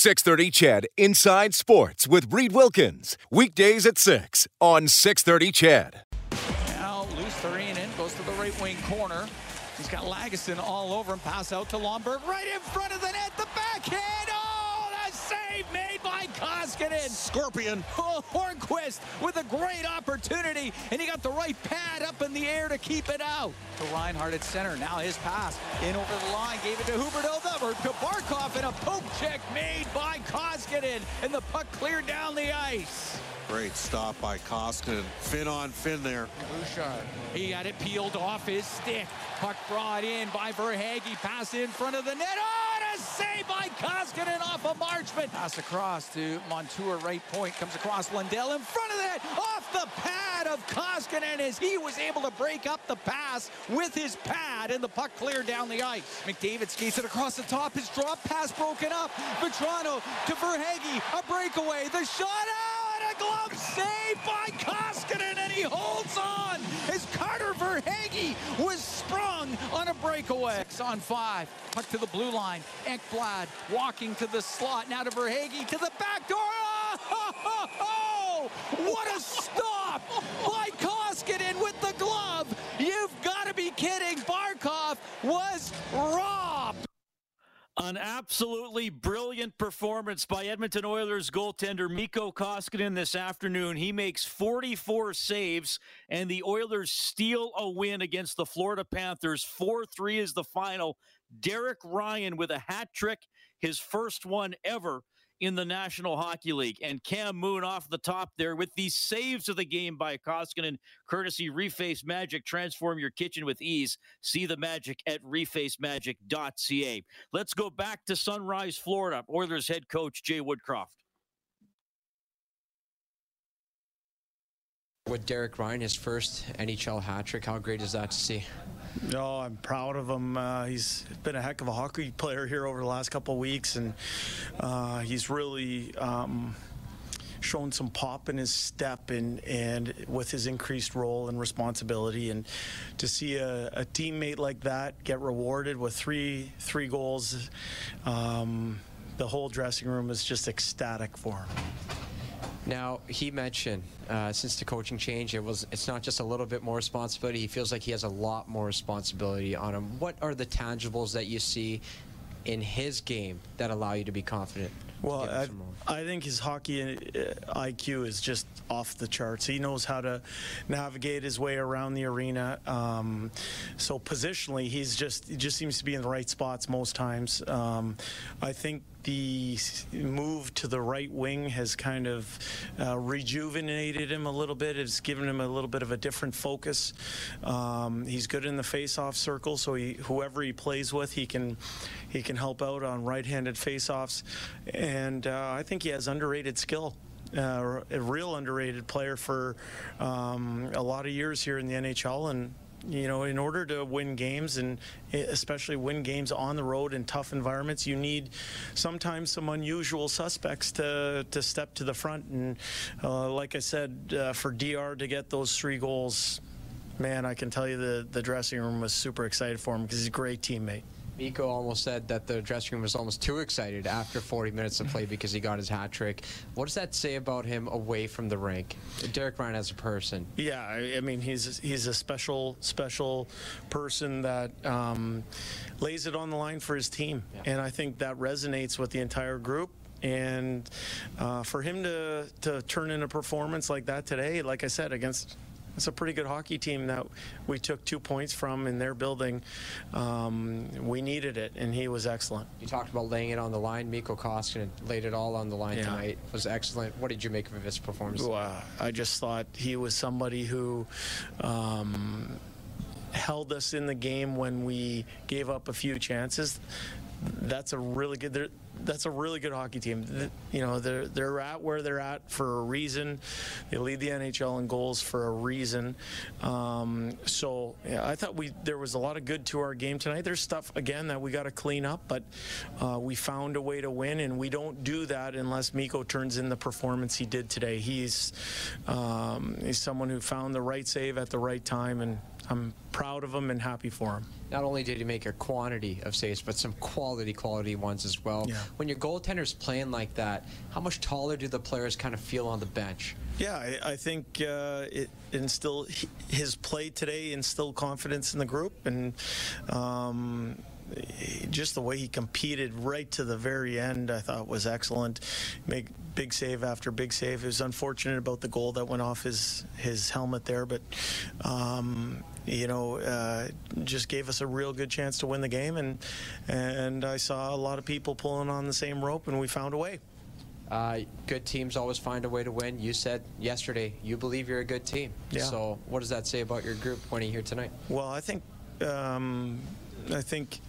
630 CHED Inside Sports with Reid Wilkins. Weekdays at 6 on 630 CHED. Now loose three and in, goes to the right wing corner. He's got Lagesson all over him. Pass out to Lomberg right in front of the net. The backhand. By Koskinen. Scorpion. Oh, Hornqvist with a great opportunity, and he got the right pad up in the air to keep it out. To Reinhart at center. Now his pass in over the line. Gave it to Huberdeau. Or to Barkov, and a poke check made by Koskinen, and the puck cleared down the ice. Great stop by Koskinen. Fin on fin there. Bouchard. He had it peeled off his stick. Puck brought in by Verhaeghe. Pass in front of the net. Oh, and a save by Koskinen off of Marchment. Pass across to Montour, right point. Comes across Lundell in front of the net. Off the pad of Koskinen as he was able to break up the pass with his pad, and the puck cleared down the ice. McDavid skates it across the top. His drop pass broken up. Vatrano to Verhaeghe. A breakaway. The shot out a glove save by Koskinen, and he holds on as Carter Verhaeghe was sprung on a breakaway. Six on five, puck to the blue line. Ekblad walking to the slot, now to Verhaeghe, to the back door. Oh! What a stop by Koskinen with the glove. You've got to be kidding. Barkov was robbed. An absolutely brilliant performance by Edmonton Oilers goaltender Mikko Koskinen this afternoon. He makes 44 saves, and the Oilers steal a win against the Florida Panthers. 4 3 is the final. Derek Ryan with a hat trick, his first one ever in the National Hockey League. And Cam Moon off the top there with the saves of the game by Koskinen, courtesy Reface Magic. Transform your kitchen with ease. See the magic at refacemagic.ca. Let's go back to Sunrise, Florida. Oilers head coach Jay Woodcroft. With Derek Ryan, his first NHL hat trick, how great is that to see? No, I'm proud of him. Uh, he's been a heck of a hockey player here over the last couple of weeks, and uh, he's really um, shown some pop in his step and and with his increased role and responsibility. And to see a, a teammate like that get rewarded with three three goals, um, the whole dressing room is just ecstatic for him. Now he mentioned uh, since the coaching change, it was it's not just a little bit more responsibility. He feels like he has a lot more responsibility on him. What are the tangibles that you see in his game that allow you to be confident? Well, I, I, think his hockey uh, IQ is just off the charts. He knows how to navigate his way around the arena. Um, so positionally, he's just he just seems to be in the right spots most times. Um, I think the move to the right wing has kind of uh, rejuvenated him a little bit. It's given him a little bit of a different focus. Um, he's good in the face-off circle, so he, whoever he plays with, he can he can help out on right-handed face-offs, and uh, I think he has underrated skill. Uh, a real underrated player for um, a lot of years here in the NHL, and you know, in order to win games and especially win games on the road in tough environments, you need sometimes some unusual suspects to, to step to the front. And uh, like I said, uh, for DR to get those three goals, man, I can tell you the, the dressing room was super excited for him because he's a great teammate. Mikko almost said that the dressing room was almost too excited after 40 minutes of play because he got his hat trick. What does that say about him away from the rink? Derek Ryan as a person. Yeah, I mean he's he's a special special person that um, lays it on the line for his team, yeah. and I think that resonates with the entire group and uh, for him to to turn in a performance like that today, like I said, against it's a pretty good hockey team that we took two points from in their building. Um, we needed it, and he was excellent. You talked about laying it on the line. Mikko Koskinen laid it all on the line yeah. tonight. Was excellent. What did you make of his performance? Well, I just thought he was somebody who. Um, held us in the game when we gave up a few chances. That's a really good that's a really good hockey team. You know, they're they're at where they're at for a reason. They lead the NHL in goals for a reason. Um, so yeah, I thought we there was a lot of good to our game tonight. There's stuff again that we got to clean up, but uh, we found a way to win, and we don't do that unless Mikko turns in the performance he did today. He's um, he's someone who found the right save at the right time, and I'm proud of him and happy for him. Not only did he make a quantity of saves, but some quality, quality ones as well. Yeah. When your goaltender's playing like that, how much taller do the players kind of feel on the bench? Yeah, I, I think uh, it instill his play today instilled confidence in the group, and um, just the way he competed right to the very end, I thought was excellent. Make big save after big save. It was unfortunate about the goal that went off his his helmet there, but um, you know, uh, just gave us a real good chance to win the game. And and I saw a lot of people pulling on the same rope, and we found a way. Uh, good teams always find a way to win. You said yesterday you believe you're a good team. Yeah. So what does that say about your group winning here tonight? Well, I think um, I think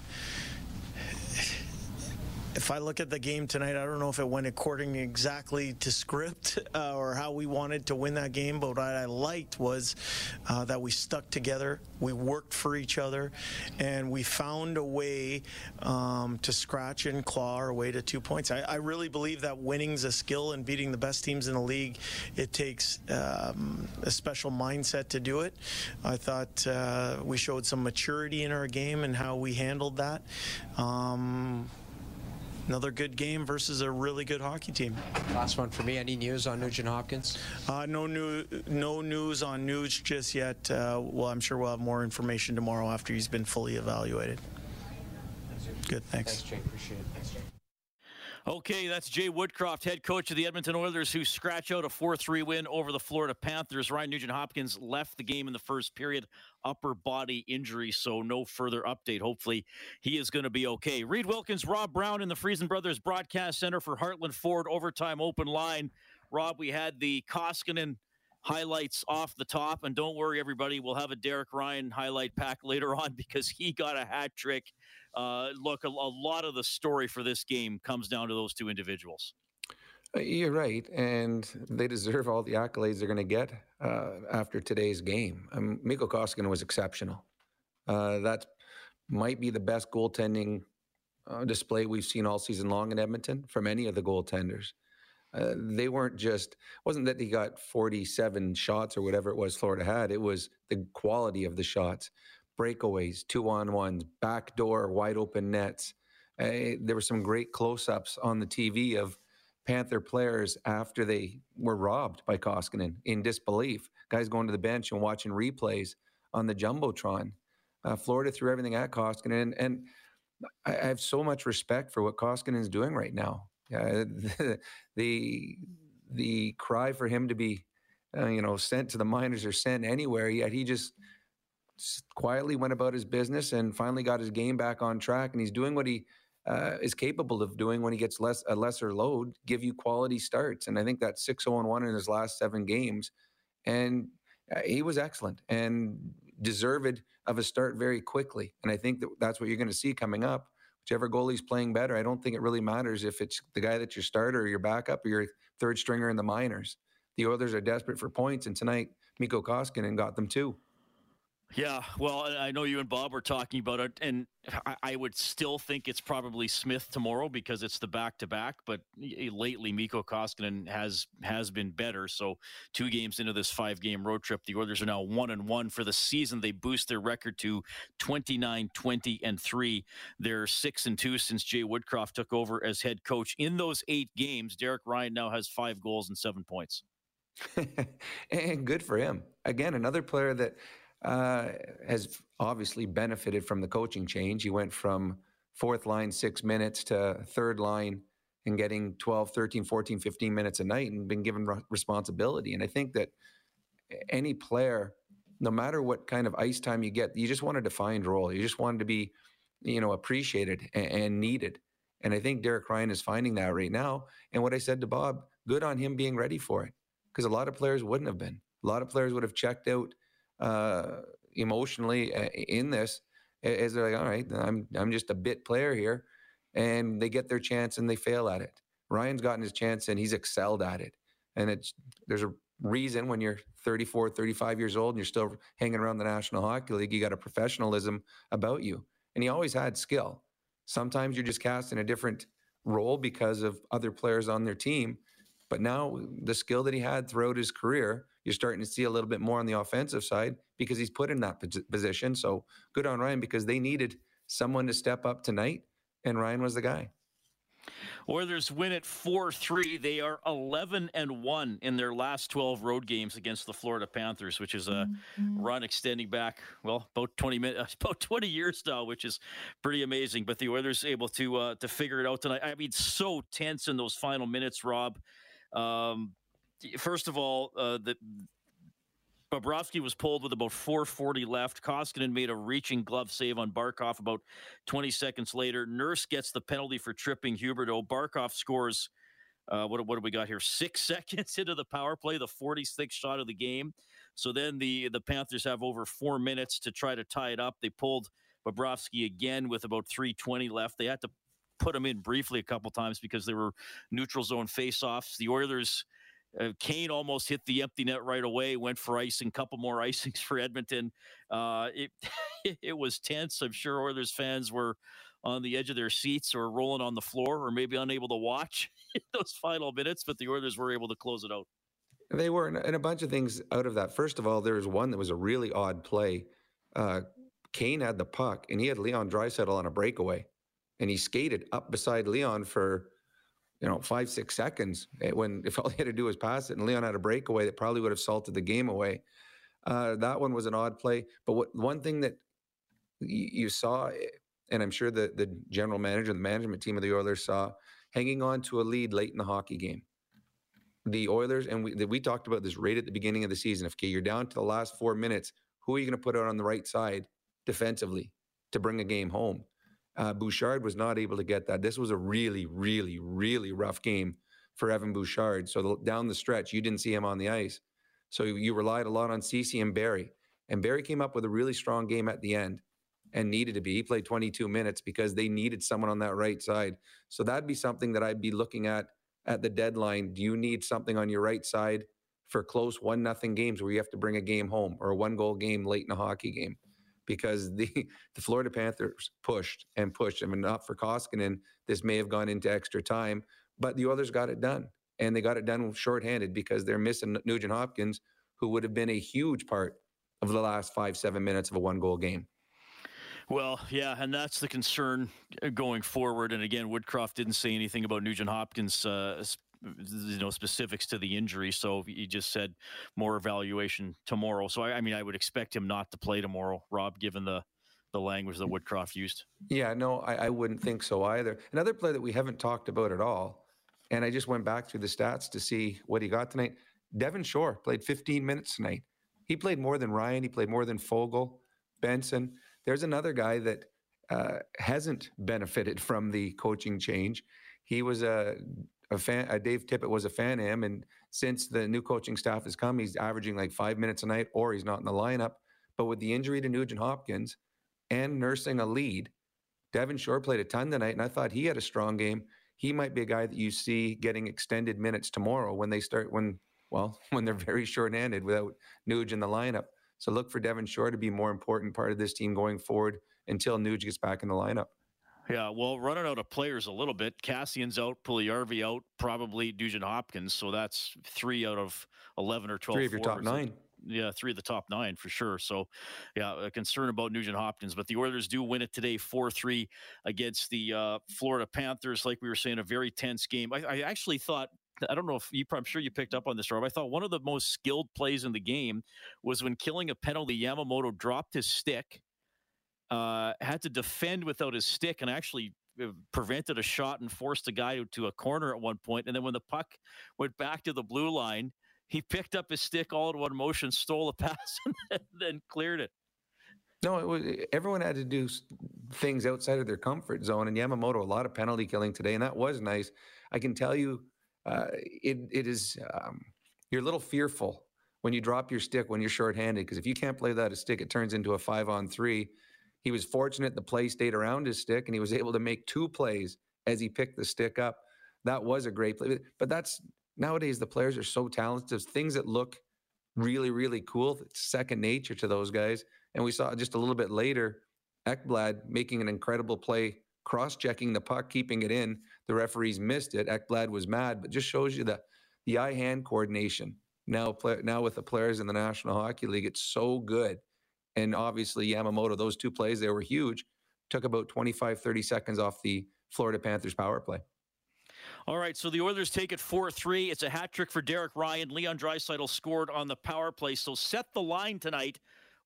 if I look at the game tonight, I don't know if it went according exactly to script uh, or how we wanted to win that game. But what I liked was uh, that we stuck together, we worked for each other, and we found a way um, to scratch and claw our way to two points. I, I, really believe that winning's a skill and beating the best teams in the league. It takes um, a special mindset to do it. I thought uh, we showed some maturity in our game and how we handled that. Um, another good game versus a really good hockey team. Last one for me. Any news on Nugent Hopkins? Uh, no new, no news on news just yet. Uh, well, I'm sure we'll have more information tomorrow after he's been fully evaluated. Good, thanks. Thanks, Jay. Appreciate it. Okay, that's Jay Woodcroft, head coach of the Edmonton Oilers, who scratch out a 4 3 win over the Florida Panthers. Ryan Nugent Hopkins left the game in the first period, upper body injury, so no further update. Hopefully, he is going to be okay. Reid Wilkins, Rob Brown in the Friesen Brothers Broadcast Center for Heartland Ford Overtime Open Line. Rob, we had the Koskinen highlights off the top. And don't worry, everybody, we'll have a Derek Ryan highlight pack later on because he got a hat trick uh, look, a, a, lot of the story for this game comes down to those two individuals. Uh, you're right, and they deserve all the accolades they're going to get uh, after today's game. Um, Mikko Koskinen was exceptional. Uh, that might be the best goaltending uh, display we've seen all season long in Edmonton from any of the goaltenders. Uh, they weren't just wasn't that he got 47 shots or whatever it was Florida had. It was the quality of the shots breakaways, two on ones, backdoor, wide open nets. Uh, there were some great close ups on the TV of Panther players after they were robbed by Koskinen in disbelief. Guys going to the bench and watching replays on the Jumbotron. Uh, Florida threw everything at Koskinen. And, and I, I, have so much respect for what Koskinen is doing right now. Uh, the, the, the cry for him to be, uh, you know, sent to the minors or sent anywhere, yet he just quietly went about his business and finally got his game back on track. And he's doing what he uh, is capable of doing when he gets less a lesser load, give you quality starts. And I think that's 6 0 1 in his last seven games. And uh, he was excellent and deserved of a start very quickly. And I think that that's what you're going to see coming up. Whichever goalie's playing better, I don't think it really matters if it's the guy that's your starter or your backup or your third stringer in the minors. The Oilers are desperate for points, and tonight Mikko Koskinen got them too. Yeah, well, I know you and Bob were talking about it, and I would still think it's probably Smith tomorrow because it's the back to back. But lately, Mikko Koskinen has has been better. So, two games into this five game road trip, the Oilers are now one and one for the season. They boost their record to 29, 20, and three. They're six and two since Jay Woodcroft took over as head coach. In those eight games, Derek Ryan now has five goals and seven points. and good for him. Again, another player that uh, has obviously benefited from the coaching change. He went from fourth line six minutes to third line and getting 12, 13, 14, 15 minutes a night and been given re- responsibility. And I think that any player, no matter what kind of ice time you get, you just want a defined role. You just wanted to be, you know, appreciated and, and needed. And I think Derek Ryan is finding that right now. And what I said to Bob, good on him being ready for it. Because a lot of players wouldn't have been. A lot of players would have checked out uh, emotionally uh, in this is they're like, all right, I'm I'm just a bit player here, and they get their chance and they fail at it. Ryan's gotten his chance and he's excelled at it, and it's there's a reason when you're 34, 35 years old and you're still hanging around the National Hockey League, you got a professionalism about you, and he always had skill. Sometimes you're just cast in a different role because of other players on their team, but now the skill that he had throughout his career you're starting to see a little bit more on the offensive side because he's put in that position. So good on Ryan because they needed someone to step up tonight, and Ryan was the guy. Oilers win at 4-3. They are 11 and 1 in their last 12 road games against the Florida Panthers, which is a mm-hmm. run extending back well about 20 minutes about 20 years now, which is pretty amazing, but the Oilers able to uh, to figure it out tonight. I mean so tense in those final minutes, Rob. Um, first of all, uh, the Bobrovsky was pulled with about 440 left. Koskinen made a reaching glove save on Barkov about 20 seconds later. Nurse gets the penalty for tripping Huberdeau. Barkov scores, uh, what, what do we got here? Six seconds into the power play, the 46th shot of the game. So then the, the Panthers have over four minutes to try to tie it up. They pulled Bobrovsky again with about 320 left. They had to put him in briefly a couple times because there were neutral zone face-offs. The Oilers – uh, Kane almost hit the empty net right away. Went for icing, couple more icings for Edmonton. Uh, it it was tense. I'm sure Oilers fans were on the edge of their seats or rolling on the floor or maybe unable to watch those final minutes. But the Oilers were able to close it out. They were, and a bunch of things out of that. First of all, there was one that was a really odd play. Uh, Kane had the puck, and he had Leon Draisaitl on a breakaway, and he skated up beside Leon for you know, five, six seconds eh, when if all he had to do was pass it and Leon had a breakaway that probably would have salted the game away. Uh, that one was an odd play. But what one thing that you, you saw, eh, and I'm sure the, the general manager, the management team of the Oilers saw, hanging on to a lead late in the hockey game. The Oilers, and we, we talked about this right at the beginning of the season. If okay, you're down to the last four minutes, who are you going to put out on the right side defensively to bring a game home? Uh, Bouchard was not able to get that. This was a really, really, really rough game for Evan Bouchard. So the, down the stretch, you didn't see him on the ice. So you, you relied a lot on Ceci and Barrie. And Barrie came up with a really strong game at the end and needed to be. He played 22 minutes because they needed someone on that right side. So that'd be something that I'd be looking at at the deadline. Do you need something on your right side for close one nothing games where you have to bring a game home or a one goal game late in a hockey game? Because the the Florida Panthers pushed and pushed. I mean, not for Koskinen, this may have gone into extra time, but the others got it done, and they got it done shorthanded because they're missing Nugent Hopkins, who would have been a huge part of the last five seven minutes of a one goal game. Well, yeah, and that's the concern uh, going forward. And again, Woodcroft didn't say anything about Nugent Hopkins uh, you know specifics to the injury. So he just said more evaluation tomorrow. So I, I mean, I would expect him not to play tomorrow, Rob, given the the language that Woodcroft used. Yeah, no, I, I wouldn't think so either. Another play that we haven't talked about at all, and I just went back through the stats to see what he got tonight. Devin Shore played 15 minutes tonight. He played more than Ryan. He played more than Foegele, Benson. There's another guy that uh, hasn't benefited from the coaching change. He was a a fan. Uh, Dave Tippett was a fan of him, and since the new coaching staff has come, he's averaging like five minutes a night, or he's not in the lineup. But with the injury to Nugent Hopkins and nursing a lead, Devin Shore played a ton tonight, and I thought he had a strong game. He might be a guy that you see getting extended minutes tomorrow when they start when well when they're very short-handed without Nuge in the lineup. So look for Devin Shore to be a more important part of this team going forward until Nuge gets back in the lineup. Yeah, well, running out of players a little bit. Kassian's out, Puljujarvi out, probably Nugent Hopkins. So that's three out of 11 or 12. Three of your top nine. Yeah, three of the top nine for sure. So, yeah, a concern about Nugent Hopkins. But the Oilers do win it today 4 3 against the uh, Florida Panthers. Like we were saying, a very tense game. I, I actually thought I don't know if you, I'm sure you picked up on this, Rob. I thought one of the most skilled plays in the game was when killing a penalty, Yamamoto dropped his stick uh, had to defend without his stick and actually uh, prevented a shot and forced a guy to a corner at one point. And then when the puck went back to the blue line, he picked up his stick all in one motion, stole a pass, and then cleared it. No, it was, everyone had to do things outside of their comfort zone, and Yamamoto a lot of penalty killing today, and that was nice. I can tell you, uh, it it is um, you're a little fearful when you drop your stick when you're shorthanded because if you can't play that a stick, it turns into a five on three, he was fortunate the play stayed around his stick and he was able to make two plays as he picked the stick up. That was a great play. But that's nowadays the players are so talented. Things that look really, really cool. It's second nature to those guys. And we saw just a little bit later Ekblad making an incredible play, cross checking the puck, keeping it in. The referees missed it. Ekblad was mad, but just shows you the the eye hand coordination now play, now with the players in the National Hockey League, it's so good. And obviously Yamamoto, those two plays, they were huge. Took about 25, 30 seconds off the Florida Panthers power play. All right, so the Oilers take it 4 3. It's a hat trick for Derek Ryan. Leon Draisaitl scored on the power play. So set the line tonight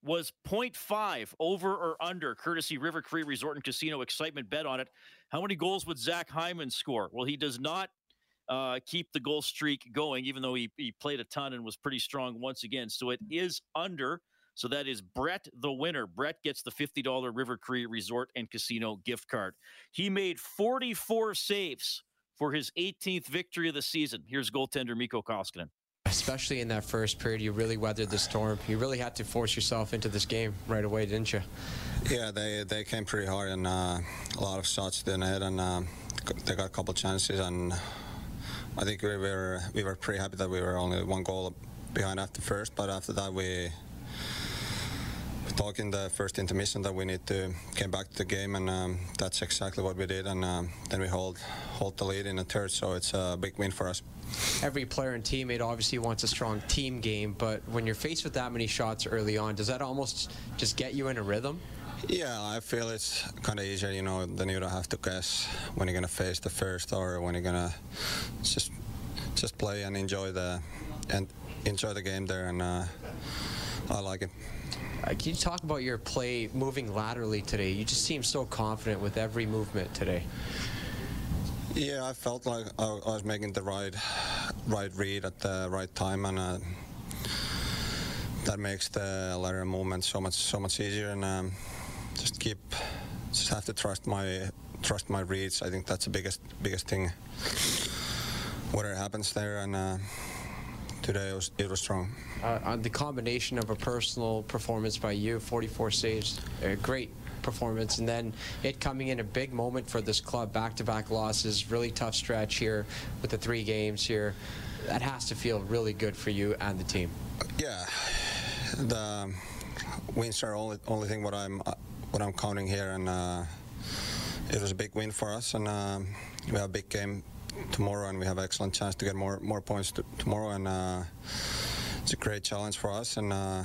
was 0.5 over or under, courtesy River Cree Resort and Casino Excitement bet on it. How many goals would Zach Hyman score? Well, he does not uh, keep the goal streak going, even though he, he played a ton and was pretty strong once again. So it is under. So that is Brett the winner. Brett gets the $50 River Cree Resort and Casino gift card. He made 44 saves for his 18th victory of the season. Here's goaltender Mikko Koskinen. Especially in that first period, you really weathered the storm. You really had to force yourself into this game right away, didn't you? Yeah, they they came pretty hard and uh, a lot of shots to the net, and uh, they got a couple chances, and I think we were we were pretty happy that we were only one goal behind after first, but after that we talk in the first intermission that we need to came back to the game, and um, that's exactly what we did. And um, then we hold hold the lead in the third, so it's a big win for us. Every player and teammate obviously wants a strong team game, but when you're faced with that many shots early on, does that almost just get you in a rhythm? Yeah, I feel it's kind of easier, you know, then you don't have to guess when you're gonna face the first or when you're gonna just just play and enjoy the and enjoy the game there, and uh, I like it. Uh, can you talk about your play moving laterally today? You just seem so confident with every movement today. Yeah, I felt like I, was making the right, right read at the right time, and uh, that makes the lateral movement so much, so much easier. And um, just keep, just have to trust my, trust my reads. I think that's the biggest, biggest thing. Whatever happens there, and. Uh, today it was, it was strong. Uh, on the combination of a personal performance by you, 44 saves, a great performance, and then it coming in a big moment for this club, back-to-back losses, really tough stretch here with the three games here. That has to feel really good for you and the team. Yeah, the wins are only only thing what I'm uh, what I'm counting here, and uh, it was a big win for us, and uh, we have a big game tomorrow, and we have excellent chance to get more more points tomorrow. And uh, it's a great challenge for us, and uh,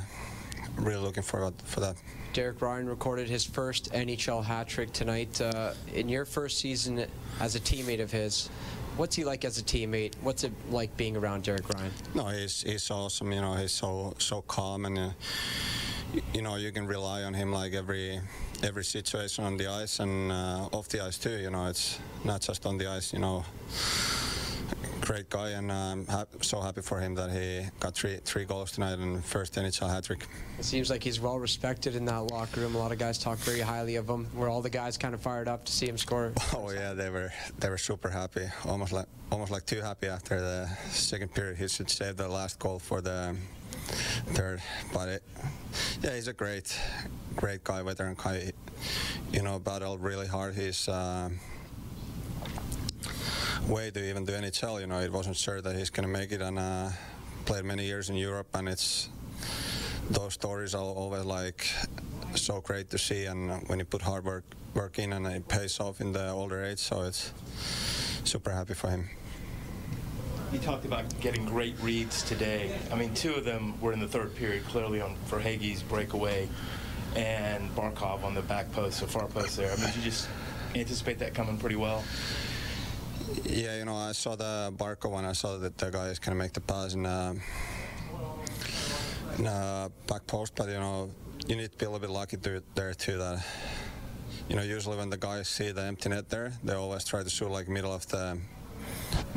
really looking forward for that. Derek Ryan recorded his first NHL hat trick tonight. Uh, in your first season as a teammate of his, what's he like as a teammate? What's it like being around Derek Ryan? No, he's he's awesome. You know, he's so so calm and. Uh, you know, you can rely on him like every every situation on the ice and uh, off the ice too. You know, it's not just on the ice. You know, great guy, and I'm ha- so happy for him that he got three three goals tonight and first NHL hat trick. It seems like he's well respected in that locker room. A lot of guys talk very highly of him. Were all the guys kind of fired up to see him score? Oh yeah, they were they were super happy, almost like almost like too happy after the second period. He should save the last goal for the third. But it, yeah, he's a great, great guy, veteran guy. You know, battled really hard. He's uh, way to even do NHL. You know, it wasn't sure that he's going to make it, and uh, played many years in Europe, and it's those stories are always like so great to see, and when you put hard work work in, and it pays off in the older age, so it's super happy for him. You talked about getting great reads today. I mean, two of them were in the third period, clearly on Verhaeghe's breakaway, and Barkov on the back post, or far post there. I mean, did you just anticipate that coming pretty well? Yeah, you know, I saw the Barkov one. I saw that the guy is going to make the pass in, uh, in uh, back post, but you know, you need to be a little bit lucky to, there too. That you know, usually when the guys see the empty net there, they always try to shoot like middle of the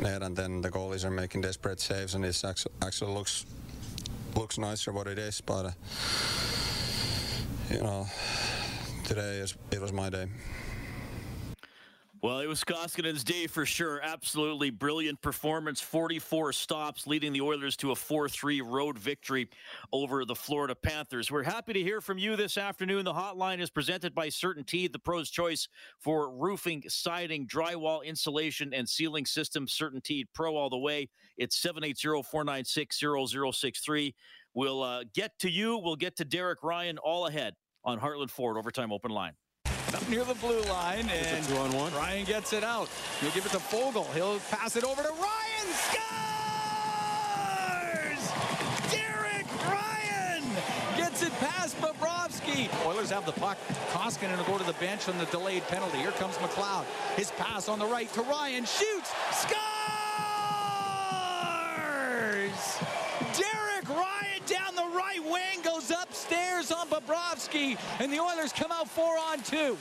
net, and then the goalies are making desperate saves, and it actually, actually looks looks nicer what it is. But uh, you know, today is, it was my day. Well, it was Koskinen's day for sure. Absolutely brilliant performance. 44 stops, leading the Oilers to a 4 3 road victory over the Florida Panthers. We're happy to hear from you this afternoon. The hotline is presented by CertainTeed, the pro's choice for roofing, siding, drywall, insulation, and ceiling systems. CertainTeed Pro all the way. It's 780 496 0063. We'll uh, get to you. We'll get to Derek Ryan all ahead on Heartland Ford Overtime Open Line up near the blue line, and two on one. Ryan gets it out. He'll give it to Foegele. He'll pass it over to Ryan. Scores! Derek Ryan gets it past Bobrovsky. Oilers have the puck. Koskinen will go to the bench on the delayed penalty. Here comes McLeod. His pass on the right to Ryan. Shoots. Scores! Derek Ryan right wing goes upstairs on Bobrovsky, and the Oilers come out four on two.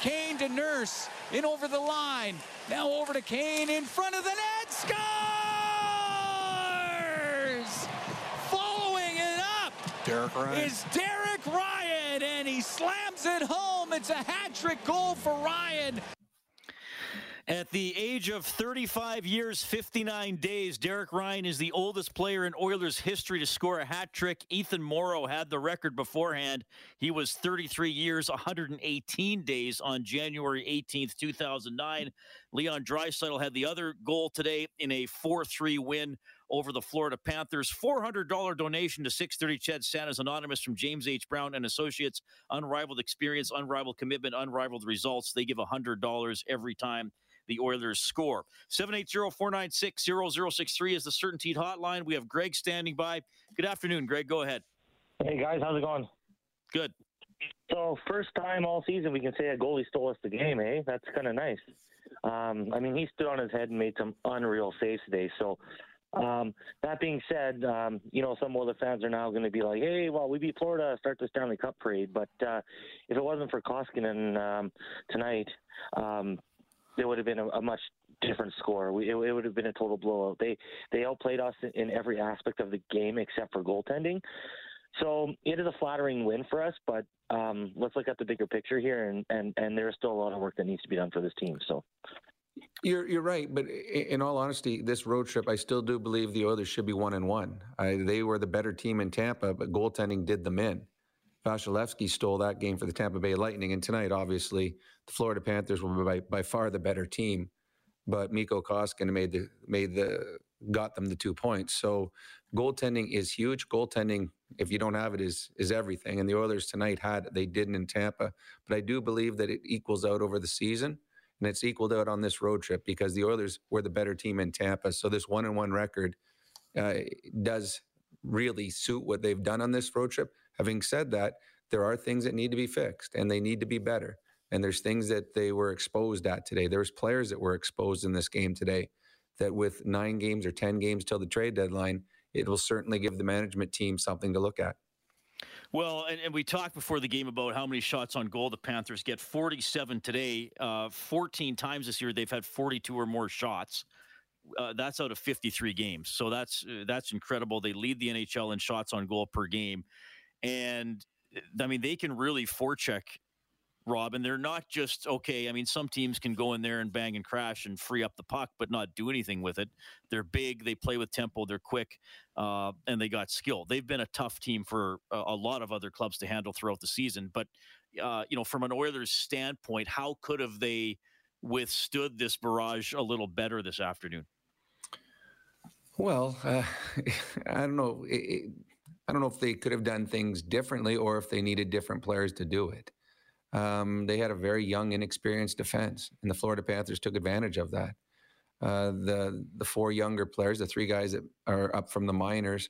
Kane to Nurse in over the line. Now over to Kane in front of the net. Scores! Following it up Derek Ryan. is Derek Ryan, and he slams it home. It's a hat trick goal for Ryan. At the age of 35 years, 59 days, Derek Ryan is the oldest player in Oilers history to score a hat trick. Ethan Moreau had the record beforehand. He was 33 years, 118 days on January 18th, 2009. Leon Draisaitl had the other goal today in a 4-3 win over the Florida Panthers. $400 donation to 630 CHED Santa's Anonymous from James H. Brown and Associates. Unrivaled experience, unrivaled commitment, unrivaled results. They give $100 every time the Oilers score. 780-496-0063 is the Certainteed hotline. We have Greg standing by. Good afternoon, Greg. Go ahead. Hey guys, how's it going? Good. So first time all season we can say a goalie stole us the game, eh? That's kind of nice. Um, I mean, he stood on his head and made some unreal saves today. So um, that being said, um, you know, some other fans are now going to be like, "Hey, well, we beat Florida, start the Stanley Cup parade." But uh, if it wasn't for Koskinen um, tonight, um, there would have been a, a much different score. We, it, it would have been a total blowout. They they outplayed us in, every aspect of the game except for goaltending. So it is a flattering win for us, but um, let's look at the bigger picture here, and, and, and there's still a lot of work that needs to be done for this team. So You're you're right, but in all honesty, this road trip, I still do believe the Oilers should be one and one. I, they were the better team in Tampa, but goaltending did them in. Vasilevskiy stole that game for the Tampa Bay Lightning, and tonight, obviously, the Florida Panthers were by, by far the better team. But Mikko Koskinen made the made the got them the two points. So goaltending is huge. Goaltending, if you don't have it, is is everything. And the Oilers tonight had. They didn't in Tampa, but I do believe that it equals out over the season and it's equaled out on this road trip because the Oilers were the better team in Tampa. So this one and one record uh, does really suit what they've done on this road trip. Having said that, there are things that need to be fixed and they need to be better. And there's things that they were exposed at today. There's players that were exposed in this game today that with nine games or 10 games till the trade deadline, it will certainly give the management team something to look at. Well, and, and we talked before the game about how many shots on goal the Panthers get 47 today. Uh, 14 times this year, they've had 42 or more shots. Uh, that's out of 53 games. So that's uh, that's incredible. They lead the NHL in shots on goal per game. And I mean, they can really forecheck Rob, and they're not just okay. I mean, some teams can go in there and bang and crash and free up the puck, but not do anything with it. They're big, they play with tempo, they're quick, uh, and they got skill. They've been a tough team for a, a lot of other clubs to handle throughout the season. But uh, you know, from an Oilers standpoint, how could have they withstood this barrage a little better this afternoon? Well, uh, I don't know. It, I don't know if they could have done things differently or if they needed different players to do it. Um, they had a very young, inexperienced defense, and the Florida Panthers took advantage of that. Uh, the the four younger players, the three guys that are up from the minors,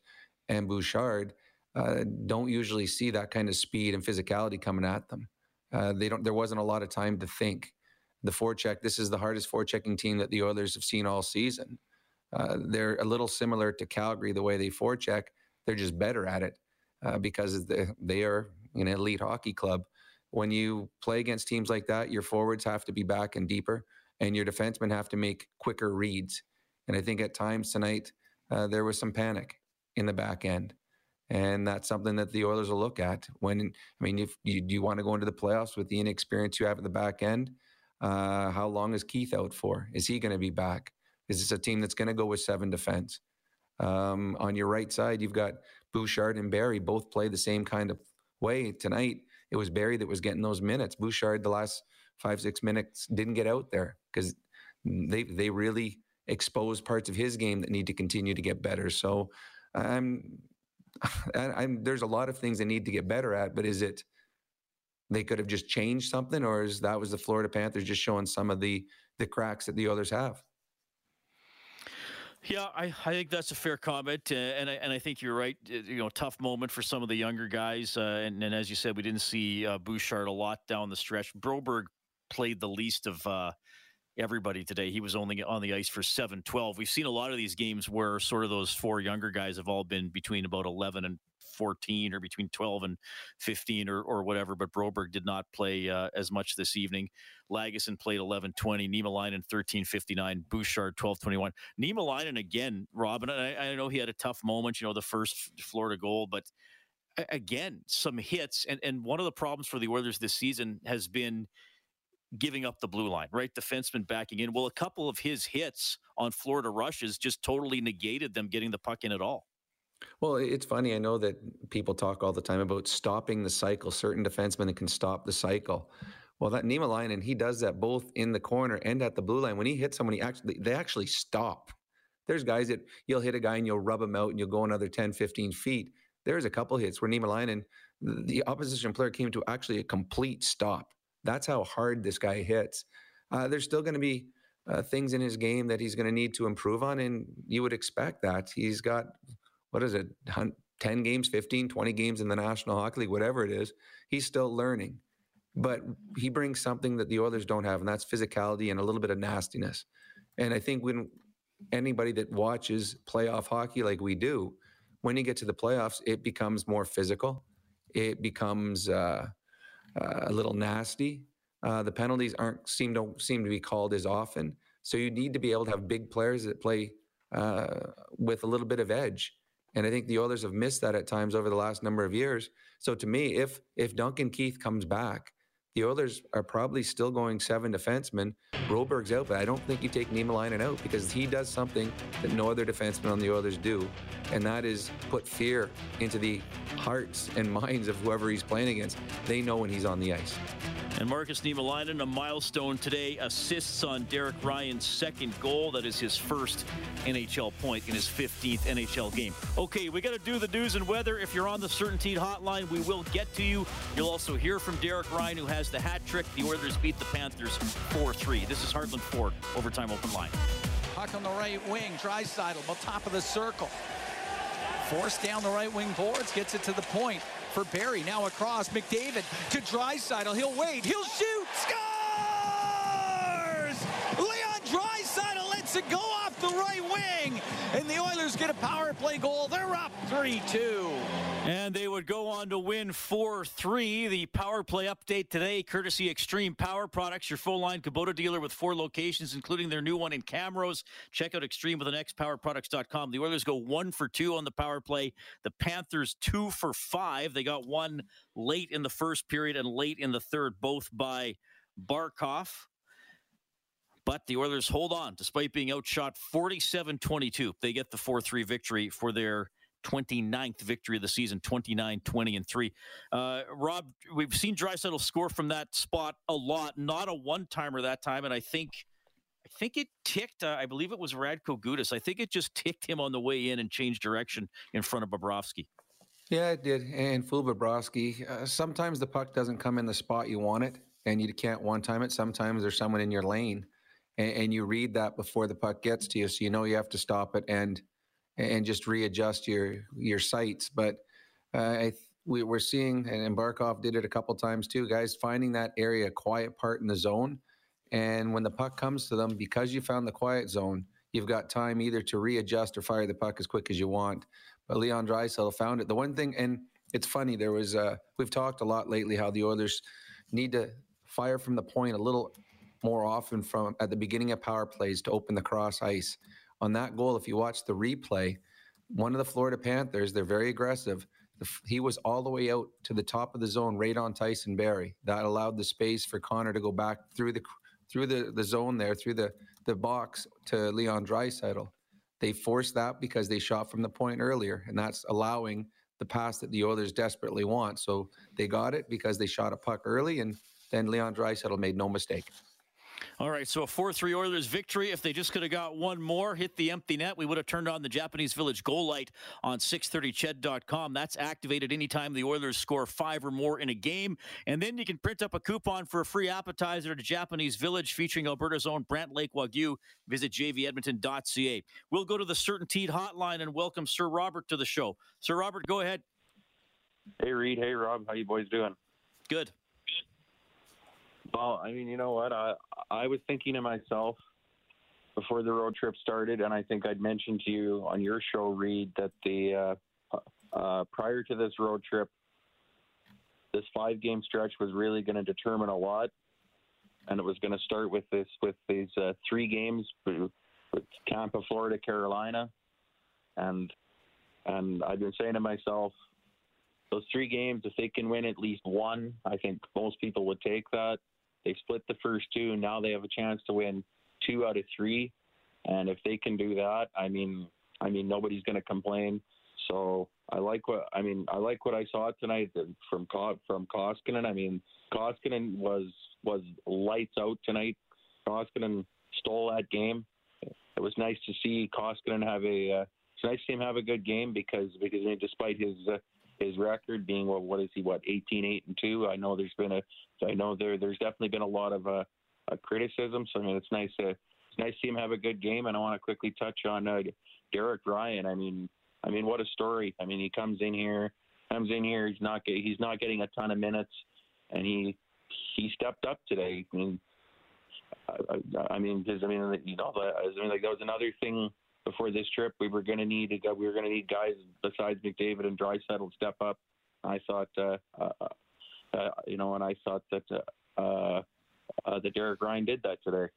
and Bouchard, uh, don't usually see that kind of speed and physicality coming at them. Uh, they don't. There wasn't a lot of time to think. The forecheck. This is the hardest forechecking team that the Oilers have seen all season. Uh, they're a little similar to Calgary the way they forecheck. They're just better at it uh, because they, they are an elite hockey club when you play against teams like that, your forwards have to be back and deeper, and your defensemen have to make quicker reads. And I think at times tonight, uh, there was some panic in the back end. And that's something that the Oilers will look at. When I mean, if you you want to go into the playoffs with the inexperience you have at the back end, uh, how long is Keith out for? Is he going to be back? Is this a team that's going to go with seven defense? Um, on your right side, you've got Bouchard and Barrie both play the same kind of way tonight it was Barrie that was getting those minutes. Bouchard, the last five, six minutes, didn't get out there because they they really exposed parts of his game that need to continue to get better. So I'm, I'm there's a lot of things they need to get better at, but is it they could have just changed something, or is that was the Florida Panthers just showing some of the the cracks that the others have? Yeah, I, I think that's a fair comment, uh, and I, and I think you're right. Uh, you know, tough moment for some of the younger guys, uh, and, and as you said, we didn't see uh, Bouchard a lot down the stretch. Broberg played the least of uh, everybody today. He was only on the ice for 7 12. We've seen a lot of these games where sort of those four younger guys have all been between about 11 and 14 or between 12 and 15 or, or whatever, but Broberg did not play uh, as much this evening. Lagesson played 11 20, Niemelainen 13 59, Bouchard 12 21. Niemelainen again, Robin, I, I know he had a tough moment, you know, the first Florida goal, but again, some hits. And, and one of the problems for the Oilers this season has been giving up the blue line, right? Defenseman backing in. Well, a couple of his hits on Florida rushes just totally negated them getting the puck in at all. Well, it's funny. I know that people talk all the time about stopping the cycle. Certain defensemen that can stop the cycle. Well, that Niemelainen, he does that both in the corner and at the blue line. When he hits someone, he actually they actually stop. There's guys that you'll hit a guy and you'll rub him out and you'll go another 10, 15 feet. There's a couple hits where Niemelainen, the opposition player came to actually a complete stop. That's how hard this guy hits. Uh, there's still going to be uh, things in his game that he's going to need to improve on, and you would expect that. He's got, what is it, 10 games, 15, 20 games in the National Hockey League, whatever it is. He's still learning. But he brings something that the Oilers don't have, and that's physicality and a little bit of nastiness. And I think when anybody that watches playoff hockey like we do, when you get to the playoffs, it becomes more physical. It becomes uh, uh, a little nasty. Uh, the penalties aren't seem to seem to be called as often. So you need to be able to have big players that play uh, with a little bit of edge. And I think the Oilers have missed that at times over the last number of years. So to me, if if Duncan Keith comes back, the Oilers are probably still going seven defensemen. Broberg's out, but I don't think you take Niemelainen out because he does something that no other defenseman on the Oilers do, and that is put fear into the hearts and minds of whoever he's playing against. They know when he's on the ice. And Markus Niemelainen, a milestone today, assists on Derek Ryan's second goal. That is his first NHL point in his 15th NHL game. Okay, we got to do the news and weather. If you're on the CertainTeed hotline, we will get to you. You'll also hear from Derek Ryan, who has the hat trick. The Oilers beat the Panthers 4-3. This is Heartland Ford, overtime open line. Puck on the right wing, Draisaitl, top of the circle. Forced down the right wing boards, gets it to the point for Barrie. Now across, McDavid to Draisaitl. He'll wait. He'll shoot. Scores! Leon Draisaitl lets it go off the right wing. And the Oilers get a power play goal. They're up 3-2. And they would go on to win 4-3. The power play update today, courtesy Extreme Power Products, your full line Kubota dealer with four locations, including their new one in Camrose. Check out Extreme with an X powerproducts.com. The Oilers go one for two on the power play. The Panthers two for five. They got one late in the first period and late in the third, both by Barkov. But the Oilers hold on despite being outshot 47 22. They get the 4 3 victory for their 29th victory of the season, 29, 20, and 3. Uh, Rob, we've seen Draisaitl score from that spot a lot, not a one timer that time. And I think. I think it ticked. Uh, I believe it was Radko Gudas. I think it just ticked him on the way in and changed direction in front of Bobrovsky. Yeah, it did. And fool Bobrovsky. Uh, sometimes the puck doesn't come in the spot you want it, and you can't one time it. Sometimes there's someone in your lane, and, and you read that before the puck gets to you, so you know you have to stop it and and just readjust your your sights. But uh, I, we, are seeing, and Barkov did it a couple times too, guys finding that area, quiet part in the zone. And when the puck comes to them, because you found the quiet zone, you've got time either to readjust or fire the puck as quick as you want. But Leon Draisaitl found it. The one thing, and it's funny, there was uh, we've talked a lot lately how the Oilers need to fire from the point a little more often from at the beginning of power plays to open the cross ice on that goal, if you watch the replay, one of the Florida Panthers, they're very aggressive. He was all the way out to the top of the zone, right on Tyson Barrie. That allowed the space for Connor to go back through the through the, the zone there, through the, the box to Leon Draisaitl. They forced that because they shot from the point earlier, and that's allowing the pass that the Oilers desperately want. So they got it because they shot a puck early, and then Leon Draisaitl made no mistake. All right, so a 4 3 Oilers victory. If they just could have got one more, hit the empty net, we would have turned on the Japanese Village goal light on 630ched.com. That's activated anytime the Oilers score five or more in a game. And then you can print up a coupon for a free appetizer to Japanese Village featuring Alberta's own Brant Lake Wagyu. Visit jvedmonton.ca. We'll go to the CertainTeed hotline and welcome Sir Robert to the show. Sir Robert, go ahead. Hey, Reid. Hey, Rob. How you boys doing? Good. Well, I mean, you know what? I I was thinking to myself before the road trip started, and I think I'd mentioned to you on your show, Reid, that the uh, uh, prior to this road trip, this five game stretch was really going to determine a lot, and it was going to start with this with these uh, three games with Tampa, Florida, Carolina, and and I've been saying to myself, those three games, if they can win at least one, I think most people would take that. They split the first two, and now they have a chance to win two out of three. And if they can do that, I mean, I mean, nobody's going to complain. So I like what I mean. I like what I saw tonight from from Koskinen. I mean, Koskinen was was lights out tonight. Koskinen stole that game. It was nice to see Koskinen have a. Uh, it's nice to see him have a good game because because despite his uh, his record being what what is he what 18 8 and 2 I know there's been a I know there there's definitely been a lot of uh, uh criticism. So I mean it's nice to it's nice to see him have a good game. And I want to quickly touch on uh, Derek Ryan. I mean I mean what a story. I mean he comes in here comes in here. He's not he's not getting a ton of minutes. And he he stepped up today. I mean I, I mean because I mean you know I mean like that was another thing before this trip. We were going to need a, we were going to need guys besides McDavid and Draisaitl step up. I thought, uh, uh, uh, you know, and I thought that uh, uh, that Derek Ryan did that today.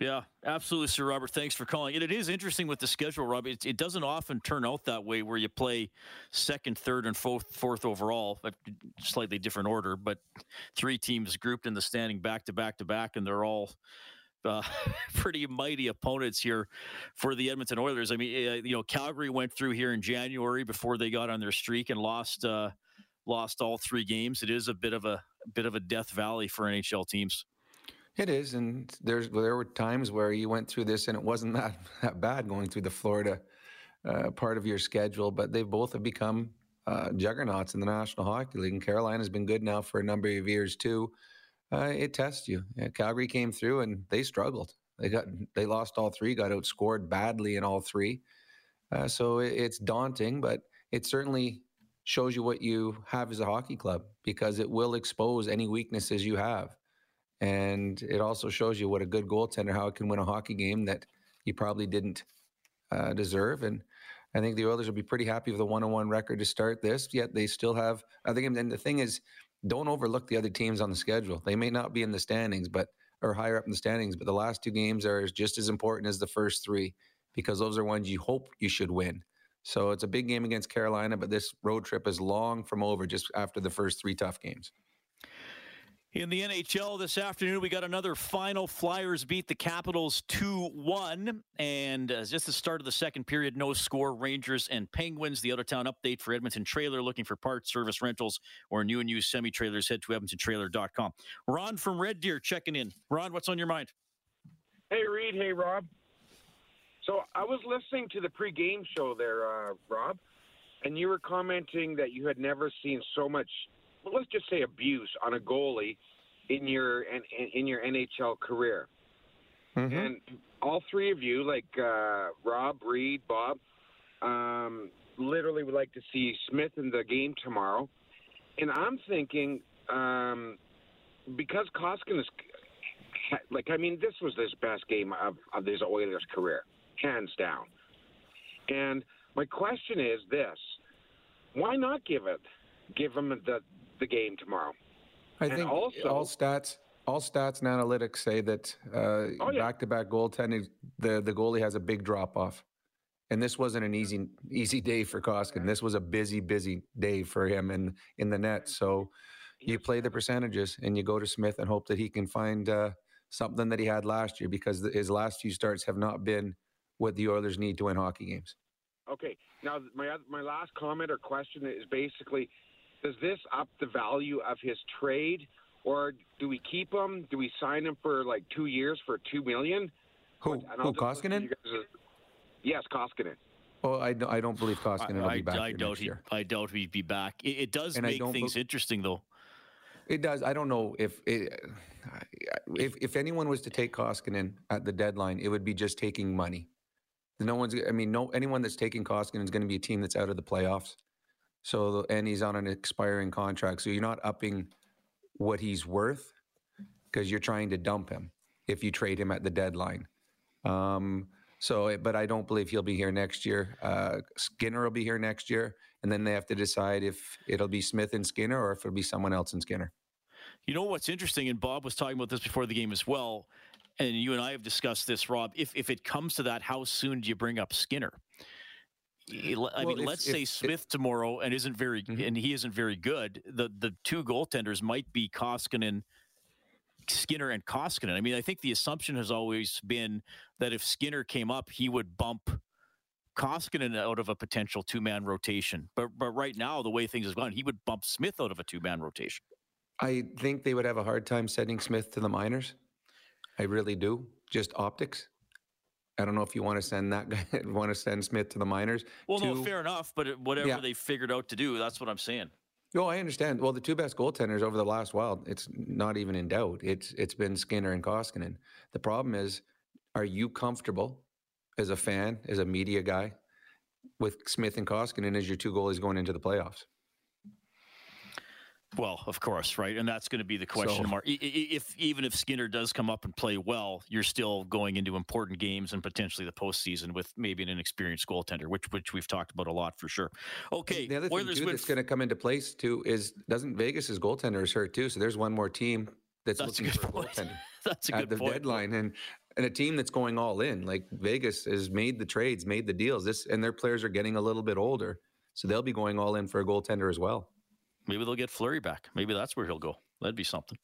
Yeah, absolutely, Sir Robert. Thanks for calling. And it is interesting with the schedule, Rob. It, it, doesn't often turn out that way where you play second, third, and fourth, fourth overall, slightly different order, but three teams grouped in the standing back to back to back, and they're all uh, pretty mighty opponents here for the Edmonton Oilers. I mean, uh, you know, Calgary went through here in January before they got on their streak and lost uh, lost all three games. It is a bit of a, bit of a death valley for NHL teams. It is, and there's there were times where you went through this and it wasn't that that bad going through the Florida uh, part of your schedule. But they both have become uh, juggernauts in the National Hockey League, and Carolina's been good now for a number of years too uh, it tests you. Yeah, Calgary came through and they struggled. They got they lost all three, got outscored badly in all three. Uh, so it, it's daunting, but it certainly shows you what you have as a hockey club because it will expose any weaknesses you have. And it also shows you what a good goaltender, how it can win a hockey game that you probably didn't uh, deserve. And I think the Oilers will be pretty happy with a one-on-one record to start this. Yet they still have. I think, and the thing is, don't overlook the other teams on the schedule. They may not be in the standings, but or higher up in the standings, but the last two games are just as important as the first three because those are ones you hope you should win. So it's a big game against Carolina, but this road trip is long from over just after the first three tough games. In the NHL this afternoon, we got another final. Flyers beat the Capitals 2 1. And uh, just the start of the second period, no score. Rangers and Penguins. The out town update for Edmonton Trailer looking for parts, service rentals, or new and used semi trailers. Head to edmontontrailer.com. Ron from Red Deer checking in. Ron, what's on your mind? Hey, Reid. Hey, Rob. So I was listening to the pregame show there, uh, Rob, and you were commenting that you had never seen so much let's just say abuse on a goalie in your in, in your NHL career. Mm-hmm. And all three of you, like uh, Rob, Reid, Bob, um, literally would like to see Smith in the game tomorrow. And I'm thinking, um, because Koskinen is like, I mean, this was his best game of, of his Oilers career, hands down. And my question is this: Why not give it, give him the the game tomorrow. I and think also, all stats, all stats and analytics say that uh, oh, yeah. back-to-back goaltending, the the goalie has a big drop off, and this wasn't an easy easy day for Koskinen. This was a busy busy day for him in in the net. So you play the percentages and you go to Smith and hope that he can find uh, something that he had last year because his last few starts have not been what the Oilers need to win hockey games. Okay. Now, my my last comment or question is basically does this up the value of his trade, or do we keep him? Do we sign him for like two years for two million? Who? And I'll Who? just listen Koskinen? guys- Yes, Koskinen. Oh, I, don't- I don't believe Koskinen will I, be back I here doubt next he, I doubt he'd be back. It, it does And make things bel- interesting, though. It does. I don't know if it, if if anyone was to take Koskinen at the deadline, it would be just taking money. No one's. I mean, no anyone that's taking Koskinen is going to be a team that's out of the playoffs. So and he's on an expiring contract, so you're not upping what he's worth because you're trying to dump him if you trade him at the deadline. Um, so, but I don't believe he'll be here next year. Uh, Skinner will be here next year, and then they have to decide if it'll be Smith and Skinner or if it'll be someone else and Skinner. You know what's interesting, and Bob was talking about this before the game as well, and you and I have discussed this, Rob. If if it comes to that, how soon do you bring up Skinner? I Well, mean, if- let's if- say if- Smith tomorrow and isn't very Mhm. and he isn't very good. The the two goaltenders might be Koskinen, Skinner, and Koskinen. I mean, I think the assumption has always been that if Skinner came up, he would bump Koskinen out of a potential two man rotation. But but right now, the way things have gone, he would bump Smith out of a two man rotation. I think they would have a hard time sending Smith to the minors. I really do. Just optics. I don't know if you want to send that guy, want to send Smith to the minors. Well, no, Two- fair enough. But whatever Yeah. they figured out to do, that's what I'm saying. No, I understand. Well, the two best goaltenders over the last while, it's not even in doubt. It's it's been Skinner and Koskinen. The problem is, are you comfortable as a fan, as a media guy, with Smith and Koskinen as your two goalies going into the playoffs? Well, of course, right, and that's going to be the question So- mark. If even if Skinner does come up and play well, you're still going into important games and potentially the postseason with maybe an inexperienced goaltender, which which we've talked about a lot for sure. Okay, The other thing too that's going to come into place too is doesn't Vegas's goaltender is hurt too, so there's one more team that's, That's looking for a point. goaltender. That's a at the point. deadline and and a team that's going all in like Vegas has made the trades made the deals this and their players are getting a little bit older so they'll be going all in for a goaltender as well Maybe they'll get Fleury back. Maybe that's where he'll go. That'd be something.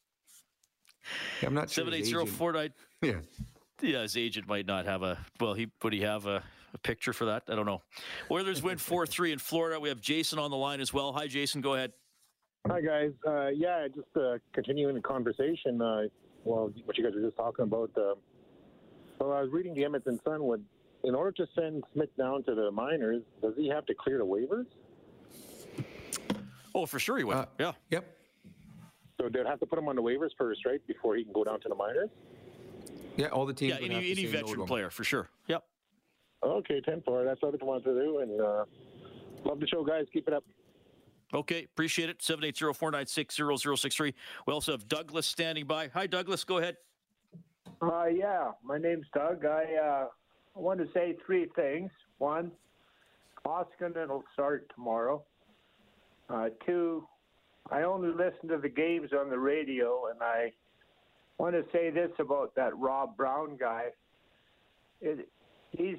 Yeah, I'm not sure Seven his eight zero agent- four nine. yeah Yeah, his agent might not have a. Well, he would he have a, a picture for that? I don't know. Oilers win four three in Florida. We have Jason on the line as well. Hi, Jason. Go ahead. Hi guys. Uh, yeah, just uh, continuing the conversation. Uh, well, what you guys were just talking about. Uh, so I was reading the Edmonton Sun. Would in order to send Smith down to the minors, does he have to clear the waivers? Oh, for sure he would. Uh, yeah. Yep. So they'd have to put him on the waivers first, right, before he can go down to the minors. yeah all the teams Yeah, would have any, to any say veteran player for sure. Yep. Okay, ten four. That's what I wanted to do, and uh, love the show, guys. Keep it up. Okay, appreciate it. 780-496-0063. We also have Douglas standing by. Hi, Douglas. Go ahead. Uh, yeah, my name's Doug. I uh, I want to say three things. One, Koskinen will start tomorrow. Uh, two, I only listen to the games on the radio, and I want to say this about that Rob Brown guy. It, he's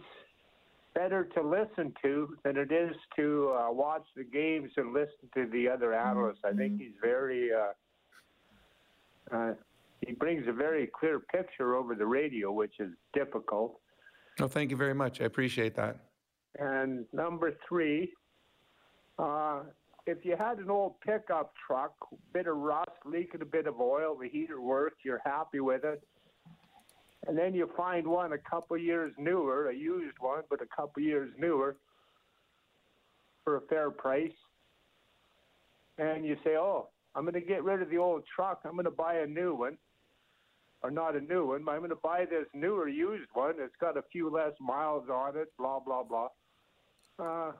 better to listen to than it is to uh, watch the games and listen to the other analysts. I think he's very. Uh, uh, he brings a very clear picture over the radio, which is difficult. no thank you very much I appreciate that And number three, uh, if you had an old pickup truck, bit of rust, leaking a bit of oil, the heater worked, you're happy with it, and then you find one a couple years newer, a used one, but a couple years newer, for a fair price, and you say, "Oh, I'm going to get rid of the old truck. I'm going to buy a new one." Or not a new one, but I'm going to buy this newer used one. It's got a few less miles on it, blah, blah, blah. Uh,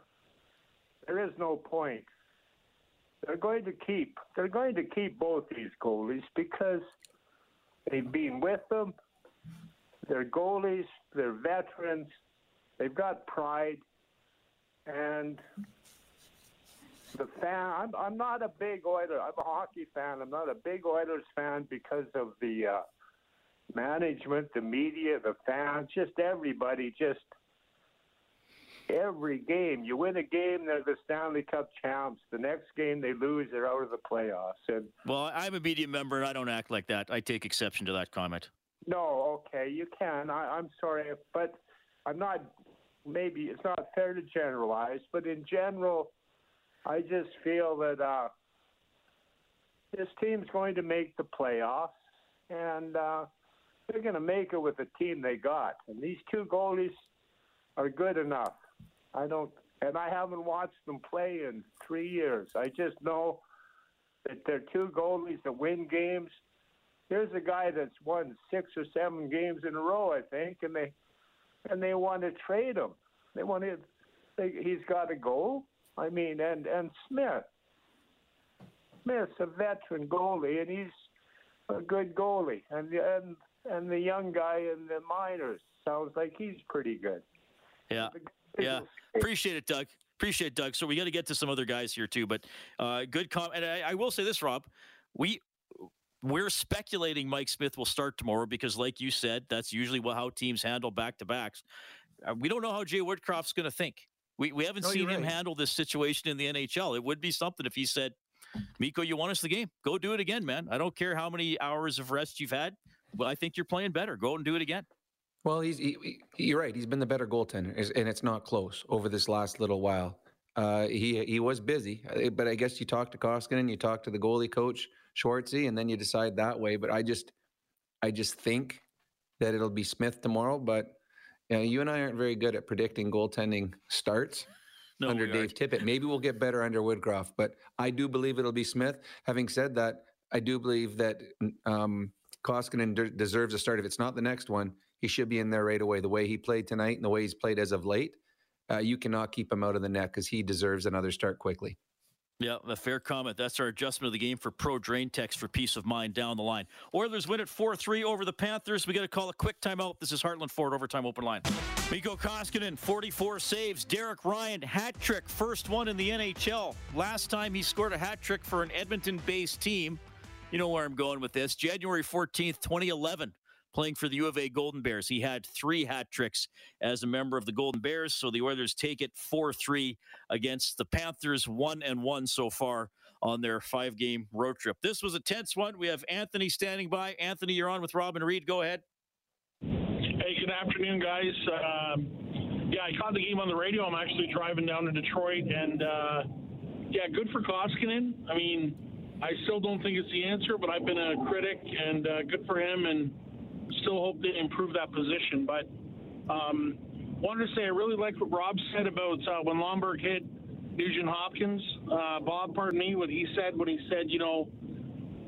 there is no point. They're going to keep they're going to keep both these goalies because they've been with them. They're goalies, they're veterans, they've got pride, and the fan. I'm I'm not a big Oilers. I'm a hockey fan. I'm not a big Oilers fan because of the uh, management, the media, the fans, just everybody. Just every game. You win a game, they're the Stanley Cup champs. The next game they lose, they're out of the playoffs. And Well, I'm a media member and I don't act like that. I take exception to that comment. no, okay, you can. I, I'm sorry, but I'm not. Maybe it's not fair to generalize, but in general, I just feel that uh, this team's going to make the playoffs, and uh, they're going to make it with the team they got. And these two goalies are good enough. I don't, and I haven't watched them play in three years. I just know that they're two goalies that win games. Here's a guy that's won six or seven games in a row, I think, and they and they want to trade him. They want to. They, he's got to go. I mean, and and Smith. Smith's a veteran goalie, and he's a good goalie. And and and the young guy in the minors sounds like he's pretty good. Yeah, yeah. Appreciate it, Doug. Appreciate it, Doug. So we got to get to some other guys here too, but uh, good comment. And I, I will say this, Rob. We we're speculating Mike Smith will start tomorrow because, like you said, that's usually how teams handle back to backs. Uh, we don't know how Jay Woodcroft's going to think. We, we haven't no, seen him handle this situation in the NHL. It would be something if he said, Mikko, you want us the game? Go do it again, man. I don't care how many hours of rest you've had. But I think you're playing better. Go and do it again. Well, he's he, you're right. He's been the better goaltender, and it's not close over this last little while. Uh, he he was busy, uh, but I guess you talk to Koskinen, you talk to the goalie coach Schwartzy, and then you decide that way. But I just I just think that it'll be Smith tomorrow. But you, know, you and I aren't very good at predicting goaltending starts no, under Dave Tippett. Maybe we'll get better under Woodcroft, but I do believe it'll be Smith. Having said that, I do believe that um, Koskinen de- deserves a start. If it's not the next one, he should be in there right away. The way he played tonight and the way he's played as of late, uh, you cannot keep him out of the net because he deserves another start quickly. Yeah, a fair comment. That's our adjustment of the game for Pro Drain Text for peace of mind down the line. Oilers win at 4 3 over the Panthers. We got to call a quick timeout. This is Heartland Ford Overtime Open Line. Mikko Koskinen, 44 saves. Derek Ryan, hat trick, first one in the NHL. Last time he scored a hat trick for an Edmonton based team. You know where I'm going with this. January 14th, 2011 playing for the U of A Golden Bears. He had three hat tricks as a member of the Golden Bears. So the Oilers take it 4 3 against the Panthers, 1 and 1 so far on their five game road trip. This was a tense one. We have Anthony standing by. Anthony, you're on with Robin Reid. Go ahead. Hey, good afternoon, guys. Um, yeah, I caught the game on the radio. I'm actually driving down to Detroit, and uh, yeah, good for Koskinen. I mean, I still don't think it's the answer, but I've been a critic, and uh, good for him. And still hope to improve that position. But um, wanted to say I really liked what Rob said about uh, when Lomberg hit Nugent Hopkins. Uh, Bob, pardon me, what he said when he said, you know,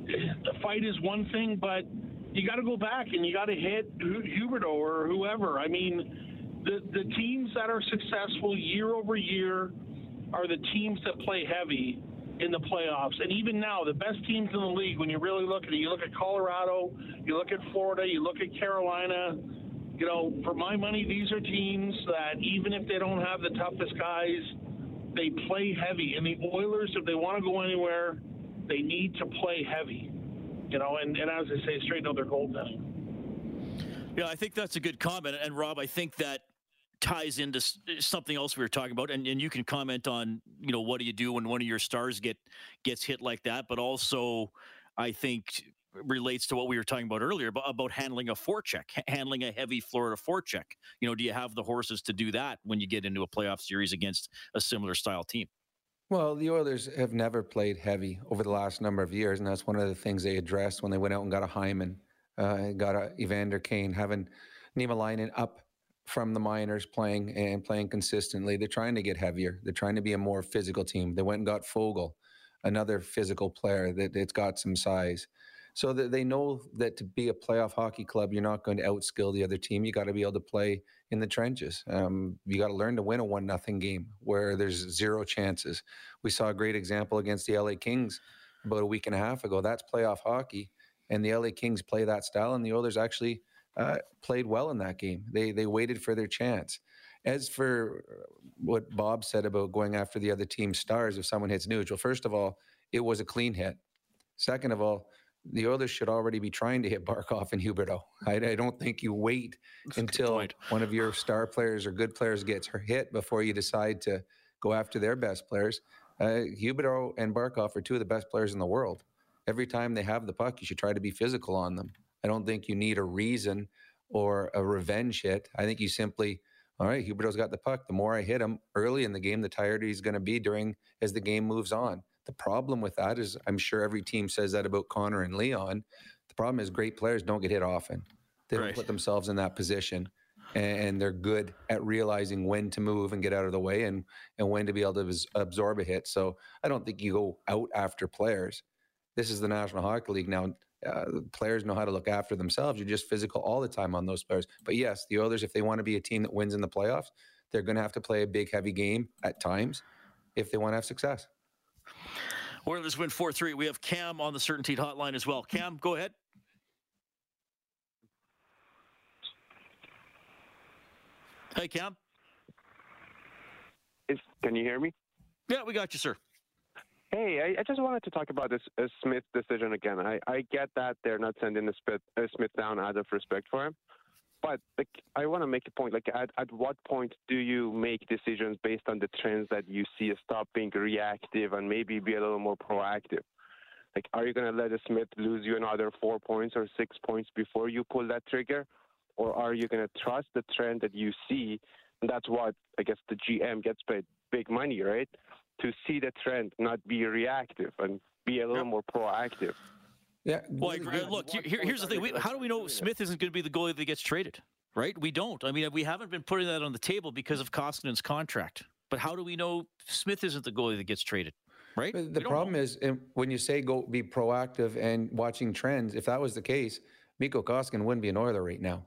the fight is one thing, but you got to go back and you got to hit Huberdeau or whoever. I mean, the the teams that are successful year over year are the teams that play heavy in the playoffs. And even now, the best teams in the league, when you really look at it, you look at Colorado, you look at Florida, you look at Carolina. You know, for my money, these are teams that even if they don't have the toughest guys, they play heavy. And the Oilers, if they want to go anywhere, they need to play heavy. You know, and, and as I say, straighten out their goaltending. Yeah, I think that's a good comment. And Rob, I think that ties into something else we were talking about and, and you can comment on you know what do you do when one of your stars get gets hit like that but also i think relates to what we were talking about earlier about, about handling a forecheck handling a heavy florida forecheck. You know do you have the horses to do that when you get into a playoff series against a similar style team? Well, the Oilers have never played heavy over the last number of years, and that's one of the things they addressed when they went out and got a Hyman, uh, got a Evander Kane, having Niemelainen up from the minors playing and playing consistently. They're trying to get heavier. They're trying to be a more physical team. They went and got Foegele, another physical player that it's got some size. So that they know that to be a playoff hockey club, you're not going to outskill the other team. You got to be able to play in the trenches. Um, you got to learn to win a one nothing game where there's zero chances. We saw a great example against the LA Kings about a week and a half ago. That's playoff hockey, and the LA Kings play that style, and the Oilers actually uh, played well in that game. They they waited for their chance. As for what Bob said about going after the other team's stars if someone hits Nuge, well, first of all, it was a clean hit. Second of all, the Oilers should already be trying to hit Barkov and Huberdeau. I, I don't think you wait That's until one of your star players or good players gets hit before you decide to go after their best players. Uh, Huberdeau and Barkov are two of the best players in the world. Every time they have the puck, you should try to be physical on them. I don't think you need a reason or a revenge hit. I think you simply, all right, Huberdeau's got the puck. The more I hit him early in the game, the tired he's going to be during as the game moves on. The problem with that is, I'm sure every team says that about Connor and Leon. The problem is, great players don't get hit often. They don't Right. put themselves in that position, and they're good at realizing when to move and get out of the way, and and when to be able to absorb a hit. So I don't think you go out after players. This is the National Hockey League now. Uh, players know how to look after themselves. You're just physical all the time on those players. But yes, the Oilers, if they want to be a team that wins in the playoffs, they're going to have to play a big, heavy game at times if they want to have success. Oilers win 4 3. We have Cam on the CertainTeed hotline as well. Cam, go ahead. Hey, Cam. Is, can you hear me? Yeah, we got you, sir. Hey, I, I just wanted to talk about this uh, Smith decision again. I, I get that they're not sending the Smith, uh, Smith down out of respect for him, but like I want to make a point. Like, at, at what point do you make decisions based on the trends that you see? Stop being reactive and maybe be a little more proactive. Like, are you going to let a Smith lose you another four points or six points before you pull that trigger, or are you going to trust the trend that you see? And that's what I guess the GM gets paid big money, right? To see the trend, not be reactive and be a little more proactive. Yeah. Well, I agree. look, here, here- here's the thing. We, how do we know Smith isn't going to be the goalie that gets traded? Right? We don't. I mean, we haven't been putting that on the table because of Koskinen's contract. But how do we know Smith isn't the goalie that gets traded? Right? The problem is um, when you say go be proactive and watching trends. If that was the case, Mikko Koskinen wouldn't be an Oiler right now.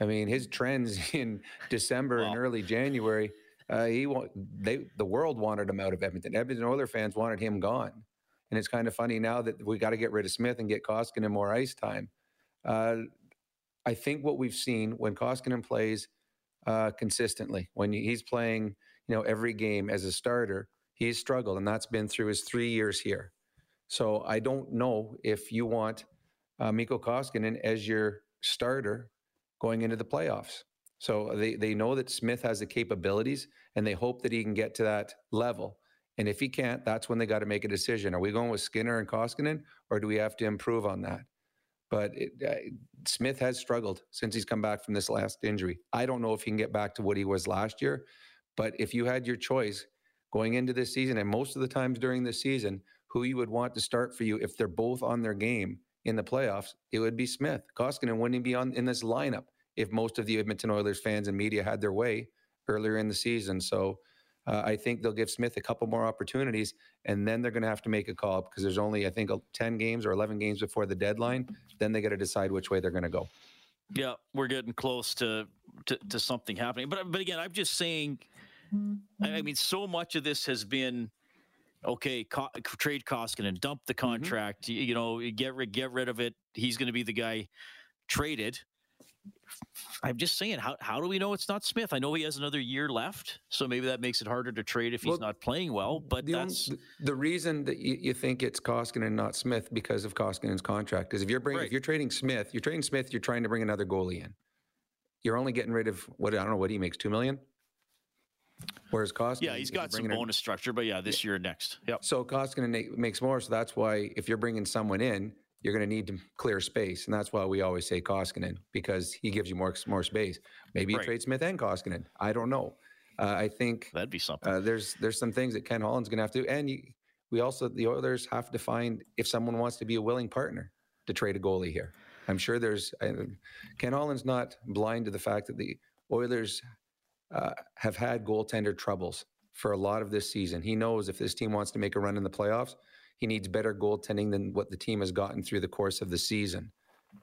I mean, his trends in December and early January, uh, he wa- they the world wanted him out of Edmonton. Edmonton Oiler fans wanted him gone, and it's kind of funny now that we got to get rid of Smith and get Koskinen more ice time. Uh, I think what we've seen when Koskinen plays uh, consistently, when he's playing, you know, every game as a starter, he's struggled, and that's been through his three years here. So I don't know if you want uh, Mikko Koskinen as your starter going into the playoffs. So they, they know that Smith has the capabilities and they hope that he can get to that level. And if he can't, that's when they got to make a decision. Are we going with Skinner and Koskinen or do we have to improve on that? But it, uh, Smith has struggled since he's come back from this last injury. I don't know if he can get back to what he was last year, but if you had your choice going into this season, and most of the times during this season, who you would want to start for you if they're both on their game in the playoffs, it would be Smith. Koskinen wouldn't be on in this lineup if most of the Edmonton Oilers fans and media had their way earlier in the season. So uh, I think they'll give Smith a couple more opportunities, and then they're going to have to make a call because there's only I think 10 games or 11 games before the deadline. Then they got to decide which way they're going to go. Yeah, we're getting close to, to to something happening. But but again, I'm just saying. I mean, so much of this has been okay. Co- trade Koskinen, dump the contract. You, you know, get rid get rid of it. He's going to be the guy traded. I'm just saying, how how do we know it's not Smith? I know he has another year left, so maybe that makes it harder to trade if he's Well, not playing well. But the, that's the- the reason that you, you think it's Koskinen and not Smith because of Koskinen's contract is if you're bringing if you're trading Smith, you're trading Smith, you're trying to bring another goalie in. You're only getting rid of what I don't know what he makes two million. Whereas Koskinen, yeah, he's got some bringing in- bonus structure. But yeah, this year and next. Yep. So Koskinen makes more. So that's why if you're bringing someone in, you're going to need to clear space, and that's why we always say Koskinen because he gives you more more space. Maybe you Right. trade Smith and Koskinen. I don't know. Uh, I think that'd be something. Uh, there's there's some things that Ken Holland's going to have to, do. and you, we also the Oilers have to find if someone wants to be a willing partner to trade a goalie here. I'm sure there's uh, Ken Holland's not blind to the fact that the Oilers uh, have had goaltender troubles for a lot of this season. He knows if this team wants to make a run in the playoffs, he needs better goaltending than what the team has gotten through the course of the season.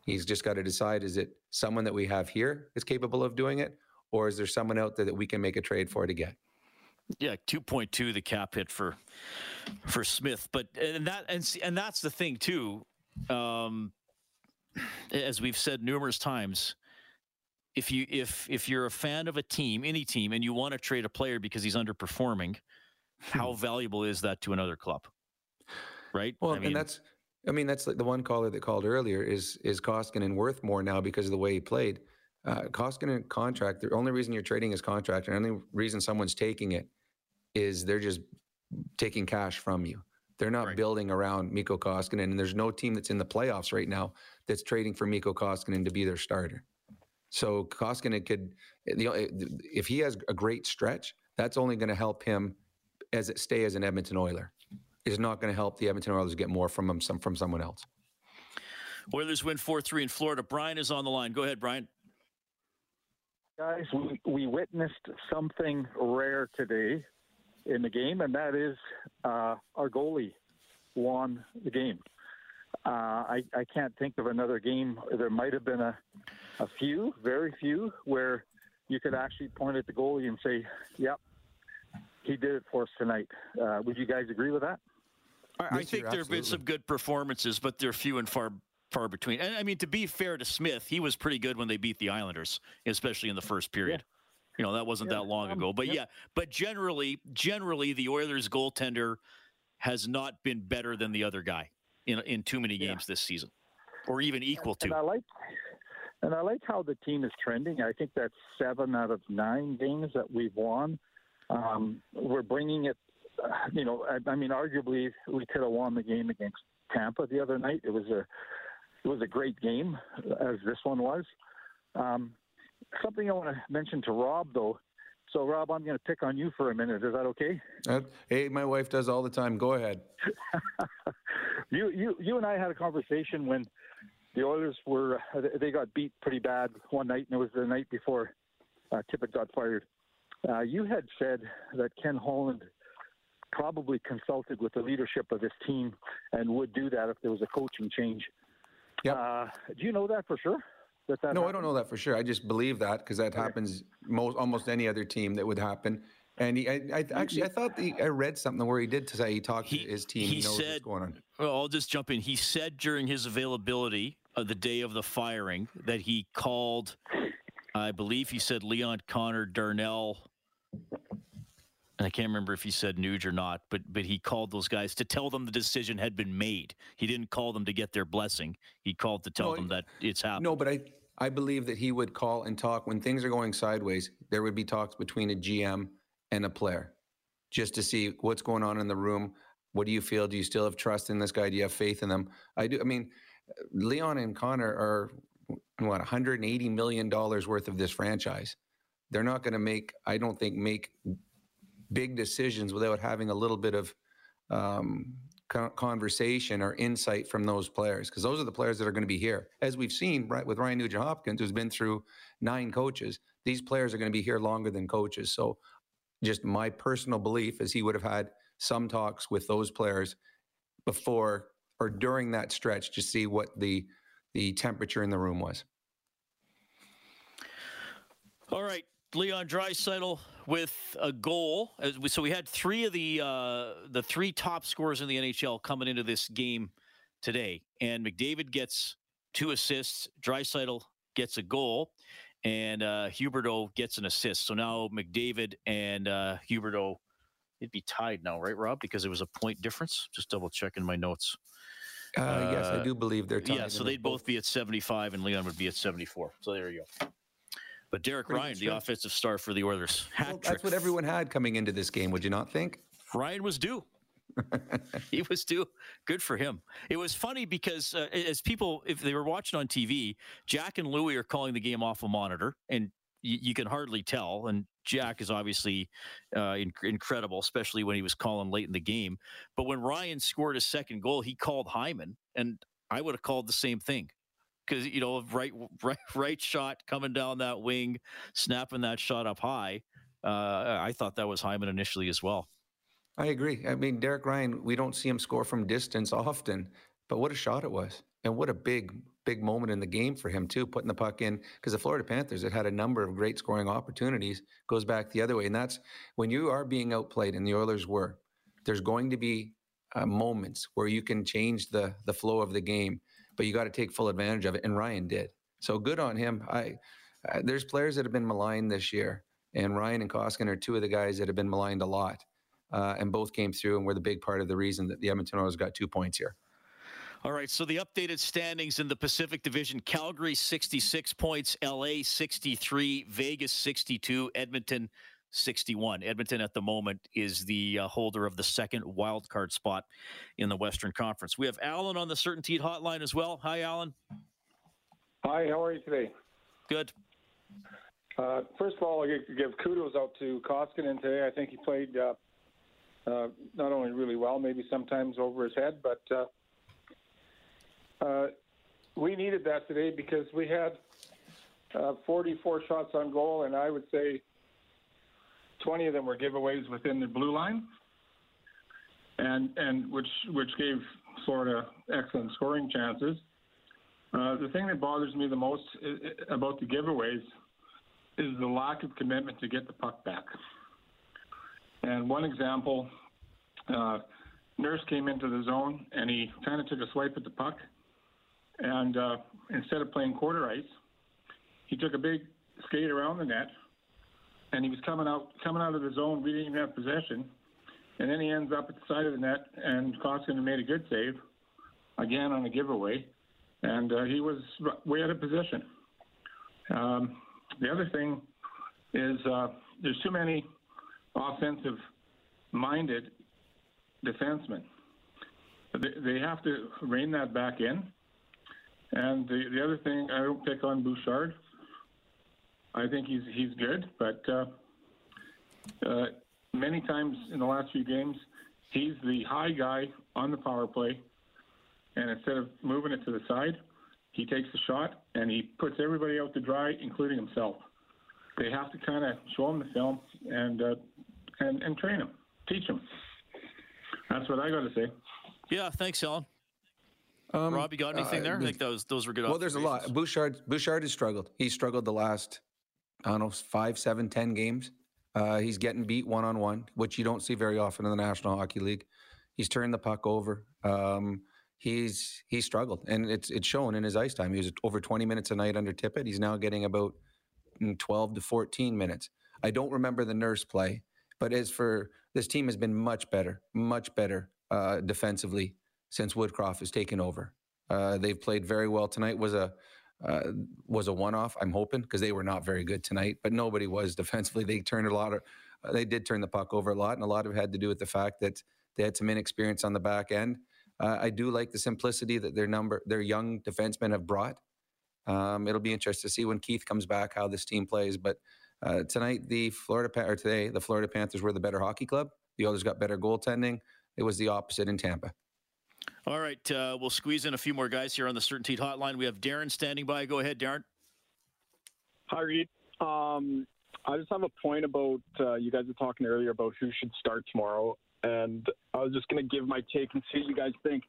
He's just got to decide is it someone that we have here is capable of doing it, or is there someone out there that we can make a trade for to get? Yeah, two point two the cap hit for for Smith, but and that and and that's the thing too. Um, as we've said numerous times, if you if if you're a fan of a team, any team, and you want to trade a player because he's underperforming, how valuable is that to another club? Right. Well, I mean, and that's, I mean, that's like the one caller that called earlier is is Koskinen worth more now because of the way he played. Uh, Koskinen contract. The only reason you're trading his contract, and the only reason someone's taking it, is they're just taking cash from you. They're not building around Mikko Koskinen, and there's no team that's in the playoffs right now that's trading for Mikko Koskinen to be their starter. So Koskinen could, the, if he has a great stretch, that's only going to help him as it stay as an Edmonton Oiler. Is not going to help the Edmonton Oilers get more from them some, from someone else. Oilers win 4 3 in Florida. Brian is on the line. Go ahead, Brian. Guys, we, we witnessed something rare today in the game, and that is uh, our goalie won the game. Uh, I, I can't think of another game. There might have been a, a few, very few, where you could actually point at the goalie and say, yep, he did it for us tonight. Uh, would you guys agree with that? I, I think there have been some good performances, but they're few and far far between. And I mean, to be fair to Smith, he was pretty good when they beat the Islanders, especially in the first period. Yeah. You know, that wasn't yeah, that long um, ago. But yeah. yeah, but generally, generally, the Oilers goaltender has not been better than the other guy in in too many games this season, or even equal and, to. And I like, and I like how the team is trending. I think that's seven out of nine games that we've won. Um, we're bringing it. You know, I, I mean, arguably, we could have won the game against Tampa the other night. It was a it was a great game, as this one was. Um, something I want to mention to Rob, though. So, Rob, I'm going to pick on you for a minute. Is that okay? Uh, hey, my wife does all the time. Go ahead. you, you, you and I had a conversation when the Oilers were they got beat pretty bad one night, and it was the night before uh, Tippett got fired. Uh, you had said that Ken Holland probably consulted with the leadership of his team and would do that if there was a coaching change. Yeah. Uh, do you know that for sure? That that no, happened? I don't know that for sure. I just believe that because that okay. happens most almost any other team that would happen. And he, I, I actually, I thought the, I read something where he did say he talked he, to his team. He, he knows said, what's going on. Well, I'll just jump in. He said during his availability of the day of the firing that he called, I believe he said Leon Connor, Darnell, and I can't remember if he said Nuge or not, but but he called those guys to tell them the decision had been made. He didn't call them to get their blessing. He called to tell no, them that it's happened. No, but I I believe that he would call and talk when things are going sideways. There would be talks between a GM and a player, just to see what's going on in the room. What do you feel? Do you still have trust in this guy? Do you have faith in them? I do. I mean, Leon and Connor are what 180 million dollars worth of this franchise. They're not going to make. I don't think make big decisions without having a little bit of um, conversation or insight from those players because those are the players that are going to be here. As we've seen right, with Ryan Nugent Hopkins, who's been through nine coaches, these players are going to be here longer than coaches. So, just my personal belief is he would have had some talks with those players before or during that stretch to see what the the temperature in the room was. All right, Leon Draisaitl with a goal. So we had three of the uh, the three top scorers in the NHL coming into this game today, and McDavid gets two assists. Draisaitl gets a goal, and uh, Huberdeau gets an assist. So now McDavid and uh, Huberdeau, it'd be tied now, right, Rob? Because it was a point difference. Just double checking my notes. Uh, yes, I do believe they're tied. Yeah, so they'd both be at 75, and Leon would be at 74. So there you go. But Derek Pretty Ryan, the offensive star for the Oilers, well, that's what everyone had coming into this game. Would you not think? Ryan was due. he was due. Good for him. It was funny because uh, as people, if they were watching on TV, Jack and Louie are calling the game off a monitor, and y- you can hardly tell. And Jack is obviously uh, in- incredible, especially when he was calling late in the game. But when Ryan scored his second goal, he called Hyman, and I would have called the same thing because you know right right right shot coming down that wing, snapping that shot up high. Uh, I thought that was Hyman initially as well. I agree. I mean, Derek Ryan, we don't see him score from distance often, but what a shot it was, and what a big big moment in the game for him too, putting the puck in because the Florida Panthers had had a number of great scoring opportunities. Goes back the other way, and that's when you are being outplayed, and the Oilers were. There's going to be uh, moments where you can change the the flow of the game but you got to take full advantage of it. And Ryan did. So good on him. I there's players that have been maligned this year, and Ryan and Koskinen are two of the guys that have been maligned a lot, uh, and both came through and were the big part of the reason that the Edmonton Oilers got two points here. All right, so the updated standings in the Pacific Division Calgary 66 points, LA 63, Vegas 62, Edmonton 61. Edmonton at the moment is the uh, holder of the second wild card spot in the Western Conference. We have Alan on the CertainTeed hotline as well. Hi, Alan. Hi, how are you today? Good. Uh, first of all, I give kudos out to Koskinen today. I think he played uh, uh, not only really well, maybe sometimes over his head, but uh, uh, we needed that today because we had uh, 44 shots on goal, and I would say 20 of them were giveaways within the blue line, and and which which gave Florida excellent scoring chances. Uh, the thing that bothers me the most about the giveaways is the lack of commitment to get the puck back. And one example, uh, Nurse came into the zone and he kind of took a swipe at the puck, and uh, instead of playing quarter ice, he took a big skate around the net, and he was coming out coming out of the zone. We didn't even have possession, and then he ends up at the side of the net, and Koskinen made a good save, again on a giveaway, and uh, he was way out of position. Um, the other thing is uh, there's too many offensive minded defensemen. They, they have to rein that back in. And the, the other thing, I don't pick on Bouchard. I think he's he's good, but uh, uh, many times in the last few games, he's the high guy on the power play, and instead of moving it to the side, he takes the shot and he puts everybody out to dry, including himself. They have to kind of show him the film and uh, and and train him, teach him. That's what I got to say. Yeah, thanks, Alan. Rob, you got anything uh, there? I think those those were good. Well, there's a lot. Bouchard Bouchard has struggled. He struggled the last, I don't know, five, seven, ten games. Uh, he's getting beat one on one, which you don't see very often in the National Hockey League. He's turned the puck over. Um, he's he's struggled, and it's it's shown in his ice time. He was over 20 minutes a night under Tippett. He's now getting about mm, 12 to 14 minutes. I don't remember the nurse play, but as for this team has been much better, much better uh, defensively since Woodcroft has taken over. Uh, they've played very well tonight. Was a uh, was a one off. I'm hoping because they were not very good tonight, but nobody was defensively. They turned a lot of uh, they did turn the puck over a lot, and a lot of it had to do with the fact that they had some inexperience on the back end. Uh, I do like the simplicity that their number their young defensemen have brought. Um, it'll be interesting to see when Keith comes back how this team plays. But uh, tonight, the Florida Pan- or today, the Florida Panthers were the better hockey club. The others got better goaltending. It was the opposite in Tampa. All right, uh, we'll squeeze in a few more guys here on the CertainTeed Hotline. We have Darren standing by. Go ahead, Darren. Hi, Reid. Um, I just have a point about uh, you guys were talking earlier about who should start tomorrow, and I was just going to give my take and see what you guys think.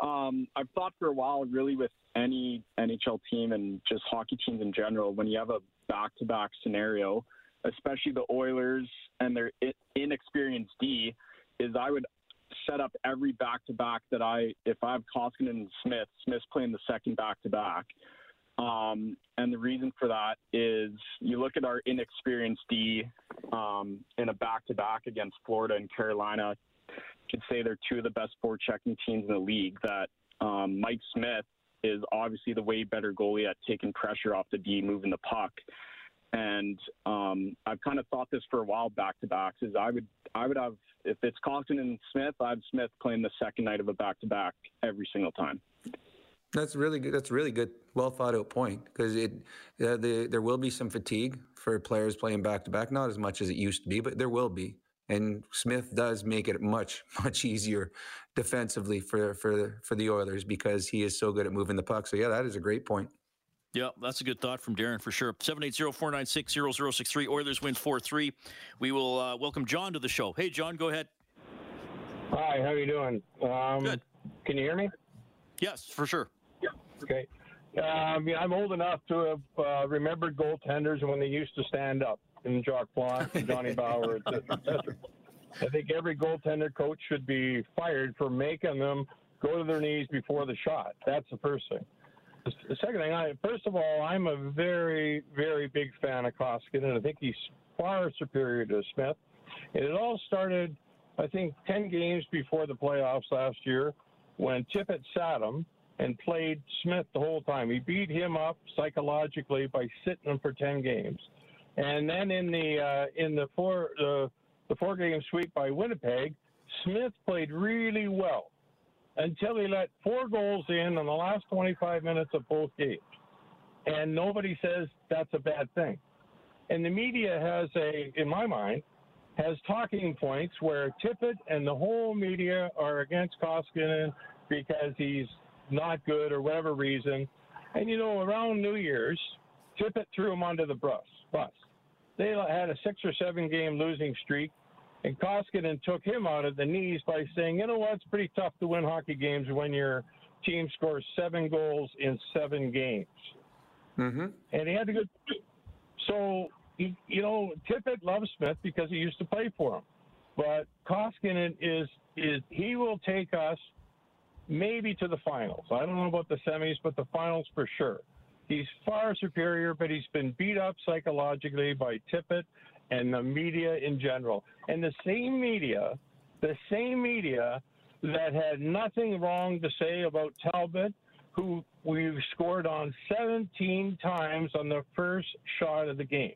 Um, I've thought for a while, really, with any NHL team and just hockey teams in general, when you have a back-to-back scenario, especially the Oilers and their inexperienced D, is I would set up every back-to-back that I, if I have Koskinen and Smith, Smith's playing the second back-to-back. Um, and the reason for that is you look at our inexperienced D um, in a back to back against Florida and Carolina. You could say they're two of the best forward checking teams in the league. That um, Mike Smith is obviously the way better goalie at taking pressure off the D, moving the puck. And um, I've kind of thought this for a while back to backs. Is I would I would have if it's Costin and Smith, I'd Smith playing the second night of a back to back every single time. That's really good. That's really good, well thought out point because it uh, the, there will be some fatigue for players playing back to back. Not as much as it used to be, but there will be. And Smith does make it much much easier defensively for for for the Oilers because he is so good at moving the puck. So yeah, that is a great point. Yeah, that's a good thought from Darren for sure. 780-496-0063. Oilers win 4-3. We will uh, welcome John to the show. Hey, John, go ahead. Hi, how are you doing? Um, Good. Can you hear me? Yes, for sure. Yeah. Okay. Um, yeah, I'm old enough to have uh, remembered goaltenders when they used to stand up, and Jacques Plante, and Johnny Bower, et cetera, et cetera. I think every goaltender coach should be fired for making them go to their knees before the shot. That's the first thing. The second thing, I, first of all, I'm a very, very big fan of Koskinen, and I think he's far superior to Smith. And it all started, I think, 10 games before the playoffs last year when Tippett sat him and played Smith the whole time. He beat him up psychologically by sitting him for 10 games. And then in the uh, in the four uh, the four game sweep by Winnipeg, Smith played really well until he let four goals in in the last 25 minutes of both games. And nobody says that's a bad thing. And the media has a, in my mind, has talking points where Tippett and the whole media are against Koskinen because he's not good or whatever reason. And you know, around New Year's, Tippett threw him under the bus. Bus. They had a six or seven game losing streak, and Koskinen took him out of the knees by saying, "You know what? It's pretty tough to win hockey games when your team scores seven goals in seven games." Mm-hmm. And he had to go. So you, you know, Tippett loves Smith because he used to play for him, but Koskinen is is he will take us maybe to the finals. I don't know about the semis, but the finals for sure. He's far superior, but he's been beat up psychologically by Tippett and the media in general. And the same media, the same media that had nothing wrong to say about Talbot, who we've scored on 17 times on the first shot of the game.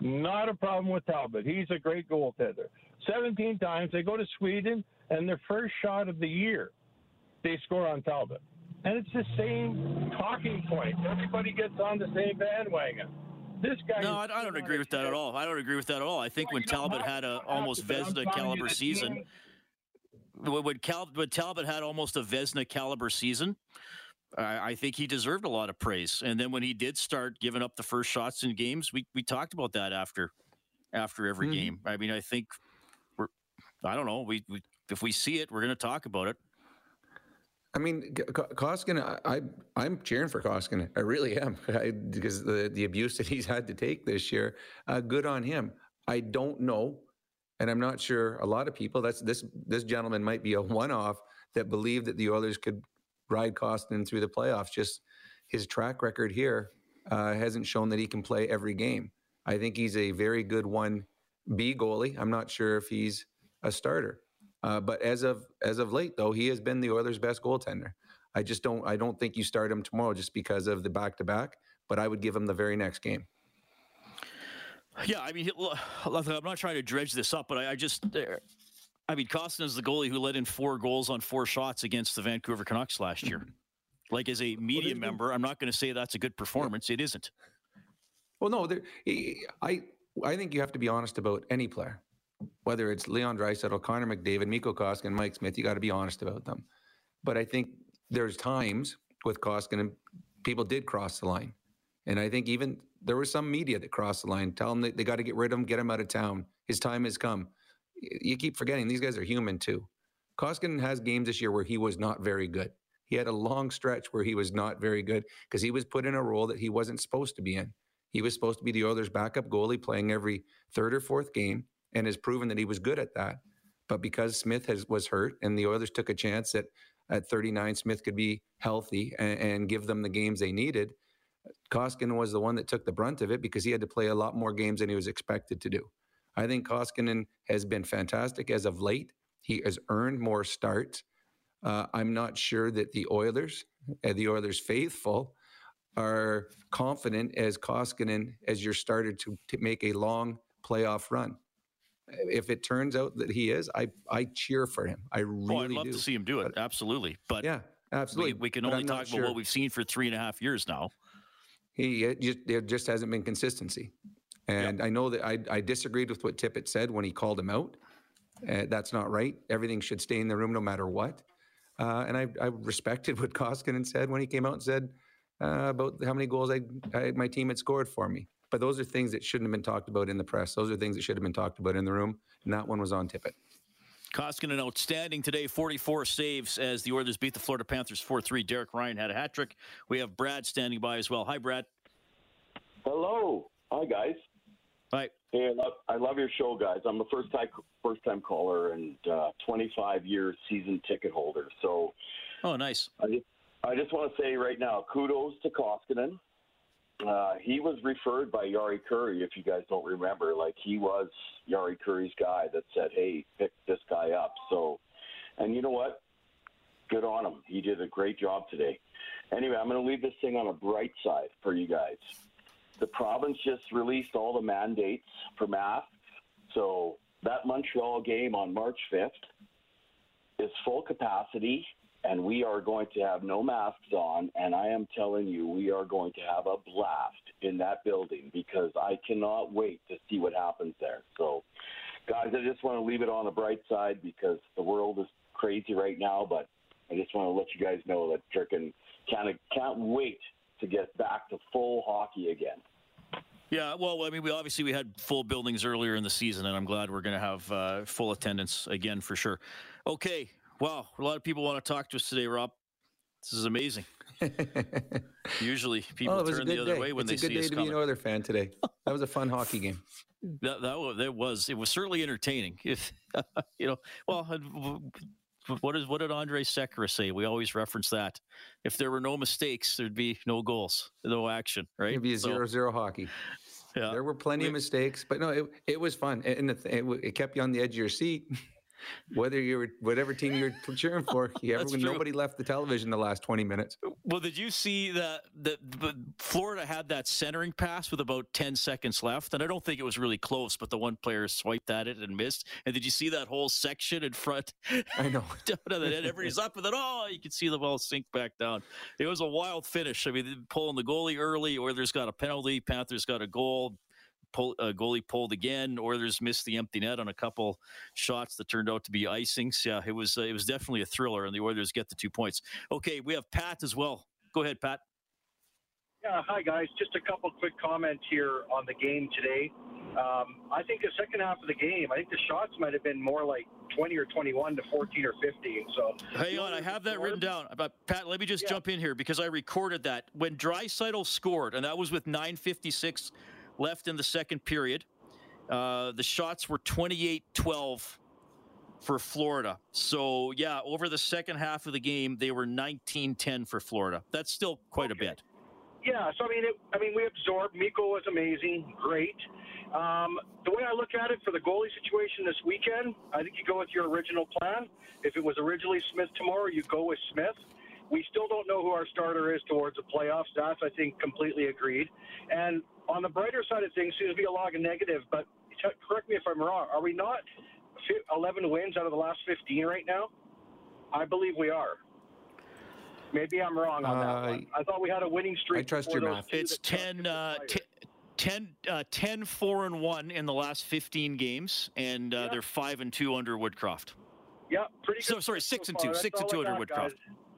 Not a problem with Talbot. He's a great goaltender. 17 times. They go to Sweden, and their first shot of the year, they score on Talbot. And it's the same talking point. Everybody gets on the same bandwagon. This guy. No, I, I don't agree with that at all. I don't agree with that at all. I think when Talbot had a almost Vezina caliber season, when, Cal, when Talbot had almost a Vezina caliber season, I, I think he deserved a lot of praise. And then when he did start giving up the first shots in games, we we talked about that after after every Mhm. game. I mean, I think we're. I don't know. We, we if we see it, we're going to talk about it. I mean, Koskinen, I, I I'm cheering for Koskinen. I really am I, because the the abuse that he's had to take this year. Uh, good on him. I don't know, and I'm not sure. A lot of people. That's this this gentleman might be a one-off that believe that the Oilers could ride Koskinen through the playoffs. Just his track record here uh, hasn't shown that he can play every game. I think he's a very good one B goalie. I'm not sure if he's a starter. Uh, but as of as of late, though, he has been the Oilers' best goaltender. I just don't I don't think you start him tomorrow just because of the back to back. But I would give him the very next game. Yeah, I mean, I'm not trying to dredge this up, but I, I just, uh, I mean, Costin is the goalie who let in four goals on four shots against the Vancouver Canucks last year. Like as a media member, I'm not going to say that's a good performance. It isn't. Well, no, there, I I think you have to be honest about any player, whether it's Leon Draisaitl, Connor McDavid, Mikko Koskinen, Mike Smith. You got to be honest about them. But I think there's times with Koskinen, people did cross the line, and I think even there was some media that crossed the line. Tell them that they got to get rid of him, get him out of town. His time has come. You keep forgetting these guys are human too. Koskinen has games this year where he was not very good. He had a long stretch where he was not very good because he was put in a role that he wasn't supposed to be in. He was supposed to be the Oilers' backup goalie playing every third or fourth game and has proven that he was good at that. But because Smith has, was hurt and the Oilers took a chance that at 39 Smith could be healthy and, and give them the games they needed, Koskinen was the one that took the brunt of it because he had to play a lot more games than he was expected to do. I think Koskinen has been fantastic as of late. He has earned more starts. Uh, I'm not sure that the Oilers, uh, the Oilers faithful, are confident as Koskinen as your starter to, to make a long playoff run. If it turns out that he is, I I cheer for him. I really oh, I'd love do. to see him do it. Absolutely. But yeah, absolutely. We, we can But only talk about what we've seen for three and a half years now. He it just, there just hasn't been consistency. And I know that I, I disagreed with what Tippett said when he called him out. Uh, that's not right. Everything should stay in the room no matter what. Uh, and I, I respected what Koskinen said when he came out and said uh, about how many goals I, I, my team had scored for me. But those are things that shouldn't have been talked about in the press. Those are things that should have been talked about in the room. And that one was on Tippett. Koskinen outstanding today, 44 saves as the Oilers beat the Florida Panthers 4 3. Derek Ryan had a hat trick. We have Brad standing by as well. Hi, Brad. Hello. Hi, guys. Hi. Hey, I love, I love your show, guys. I'm a first time first time caller and uh, 25 year season ticket holder. So, oh, nice. I just, I just want to say right now, kudos to Koskinen. Uh, he was referred by Jari Kurri, if you guys don't remember. Like he was Jari Kurri's guy that said, "Hey, pick this guy up." So, and you know what? Good on him. He did a great job today. Anyway, I'm going to leave this thing on a bright side for you guys. The province just released all the mandates for masks. So that Montreal game on March 5th is full capacity, and we are going to have no masks on. And I am telling you, we are going to have a blast in that building because I cannot wait to see what happens there. So guys, I just want to leave it on the bright side because the world is crazy right now. But I just want to let you guys know that Jerkin of can't wait to get back to full hockey again. Yeah, well, I mean, we obviously we had full buildings earlier in the season, and I'm glad we're going to have uh, full attendance again for sure. Okay, wow, a lot of people want to talk to us today, Rob. This is amazing. Usually, people it turn the other day. way when it's they a good day to coming. be an Oiler fan today. That was a fun hockey game. That that was, that was it was certainly entertaining. If you know, well, what is what did Andrej Sekera say? We always reference that. If there were no mistakes, there'd be no goals, no action. Right? It'd be a So, zero-zero hockey. Yeah. There were plenty of mistakes, but no, it, it was fun, and it, it, it kept you on the edge of your seat. Whether you were whatever team you were cheering for, you true. nobody left the television the last twenty minutes. Well, did you see that that but Florida had that centering pass with about ten seconds left, and I don't think it was really close, but the one player swiped at it and missed. And did you see that whole section in front? I know. the everybody's up, and then oh, you can see the ball sink back down. It was a wild finish. I mean, pulling the goalie early, Oilers got a penalty, Panthers got a goal. Pull, uh, goalie pulled again. Oilers missed the empty net on a couple shots that turned out to be icings. Yeah, it was uh, it was definitely a thriller, and the Oilers get the two points. Okay, we have Pat as well. Go ahead, Pat. Yeah, hi guys. Just a couple quick comments here on the game today. Um, I think the second half of the game, I think the shots might have been more like 20 or 21 to 14 or 15. So Hang on, I have that written down. But Pat, let me just jump in here because I recorded that when Draisaitl scored, and that was with 9:56 left in the second period. Uh, the shots were 28-12 for Florida. So yeah, over the second half of the game, they were 19-10 for Florida. That's still quite a bit. yeah, so I mean, it, I mean, we absorbed. Mikko was amazing, great. Um, the way I look at it for the goalie situation this weekend, I think you go with your original plan. If it was originally Smith tomorrow, you go with Smith. We still don't know who our starter is towards the playoffs. That's, I think, completely agreed. And on the brighter side of things, seems to be a lot of negative, but t- correct me if I'm wrong. Are we not fi- 11 wins out of the last 15 right now? I believe we are. Maybe I'm wrong on that one. I thought we had a winning streak. I trust your math. It's 10, uh, t- 10, uh, 10 4 and 1 in the last 15 games, and uh, they're 5 and 2 under Woodcroft. Yeah, pretty good. So, sorry, 6 and 2. far. That's 6 and all 2 under got, Woodcroft. guys.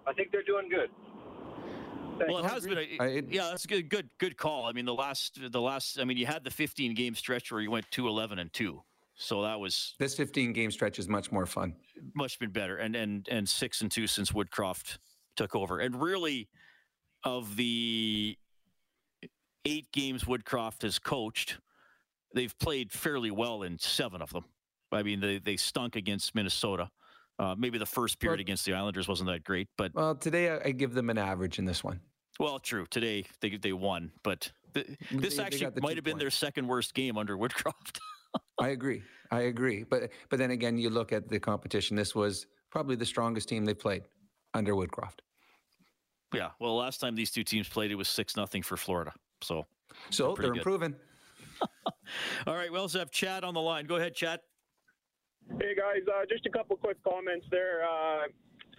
I think they're doing good. Well, it has been a yeah, that's a good, good, good call. I mean, the last, the last, I mean, you had the 15 game stretch where you went 2 11 and 2. So that was This 15 game stretch is much more fun. much been better, and and and six and two since Woodcroft took over. And really, of the eight games Woodcroft has coached, they've played fairly well in seven of them. I mean, they they stunk against Minnesota. Uh, maybe the first period against the Islanders wasn't that great, but Well, today I, I give them an average in this one. well, true. Today they they won, but th- this They- they actually got the might have been their second worst game under Woodcroft. I agree. I agree. But but then again, you look at the competition. This was probably the strongest team they played under Woodcroft. yeah. Well, last time these two teams played, it was six nothing for Florida. So So pretty they're improving. All right, we also have Chad on the line. Go ahead, Chad. Hey guys, uh, just a couple quick comments there. Uh,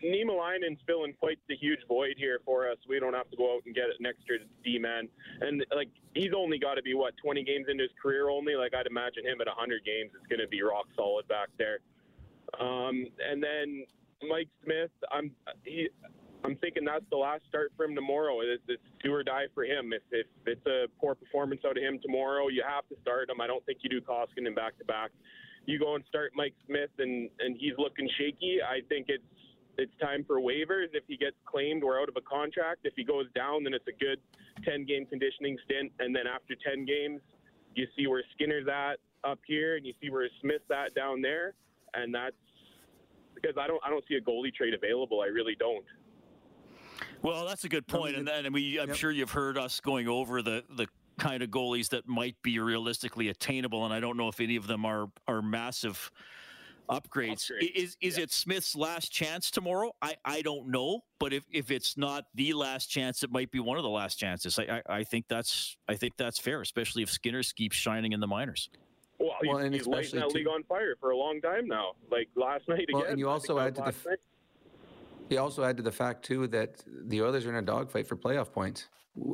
Niemelainen's filling quite the huge void here for us. We don't have to go out and get an extra D man, and like he's only got to be what 20 games into his career only. Like I'd imagine him at 100 games is going to be rock solid back there. Um, and then Mike Smith, I'm he, I'm thinking that's the last start for him tomorrow. It's, it's do or die for him. If, if it's a poor performance out of him tomorrow, you have to start him. I don't think you do Koskinen back to back. You go and start Mike Smith, and and he's looking shaky. I think it's it's time for waivers. If he gets claimed, we're out of a contract. If he goes down, then it's a good 10 game conditioning stint, and then after 10 games, you see where Skinner's at up here, and you see where Smith's at down there, and that's because I don't I don't see a goalie trade available. I really don't. Well, that's a good point, and then we, I'm sure you've heard us going over the the kind of goalies that might be realistically attainable, and I don't know if any of them are are massive upgrades. I- Is is it Smith's last chance tomorrow? I, I don't know, but if, if it's not the last chance, it might be one of the last chances. I, I, I think that's I think that's fair, especially if Skinner keeps shining in the minors. Well, Well, he's, and he's lighting especially that too- league on fire for a long time now. Like last night Well, again. and you also think add to the was f- last night. You also add to the fact too that the Oilers are in a dogfight for playoff points.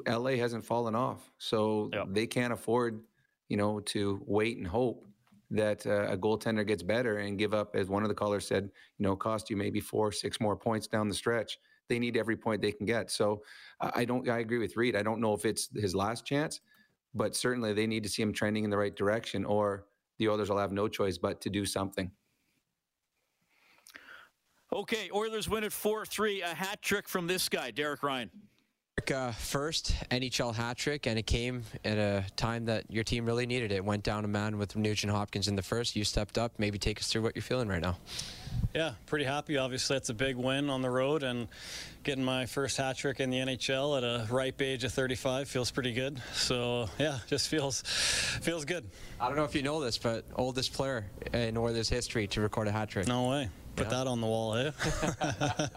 LA hasn't fallen off, so they can't afford, you know, to wait and hope that uh, a goaltender gets better and give up, as one of the callers said, you know, cost you maybe four, six more points down the stretch. They need every point they can get. So I don't. I agree with Reid. I don't know if it's his last chance, but certainly they need to see him trending in the right direction, or the Oilers will have no choice but to do something. Okay, Oilers win at 4 3. A hat trick from this guy, Derek Ryan. Uh, first NHL hat trick, and it came at a time that your team really needed it. Went down a man with Nugent Hopkins in the first. You stepped up. Maybe take us through what you're feeling right now. Yeah, pretty happy. Obviously, it's a big win on the road, and getting my first hat trick in the NHL at a ripe age of 35 feels pretty good. So yeah, just feels feels good. I don't know if you know this, but oldest player in Oilers history to record a hat trick. No way. Put that on the wall, eh?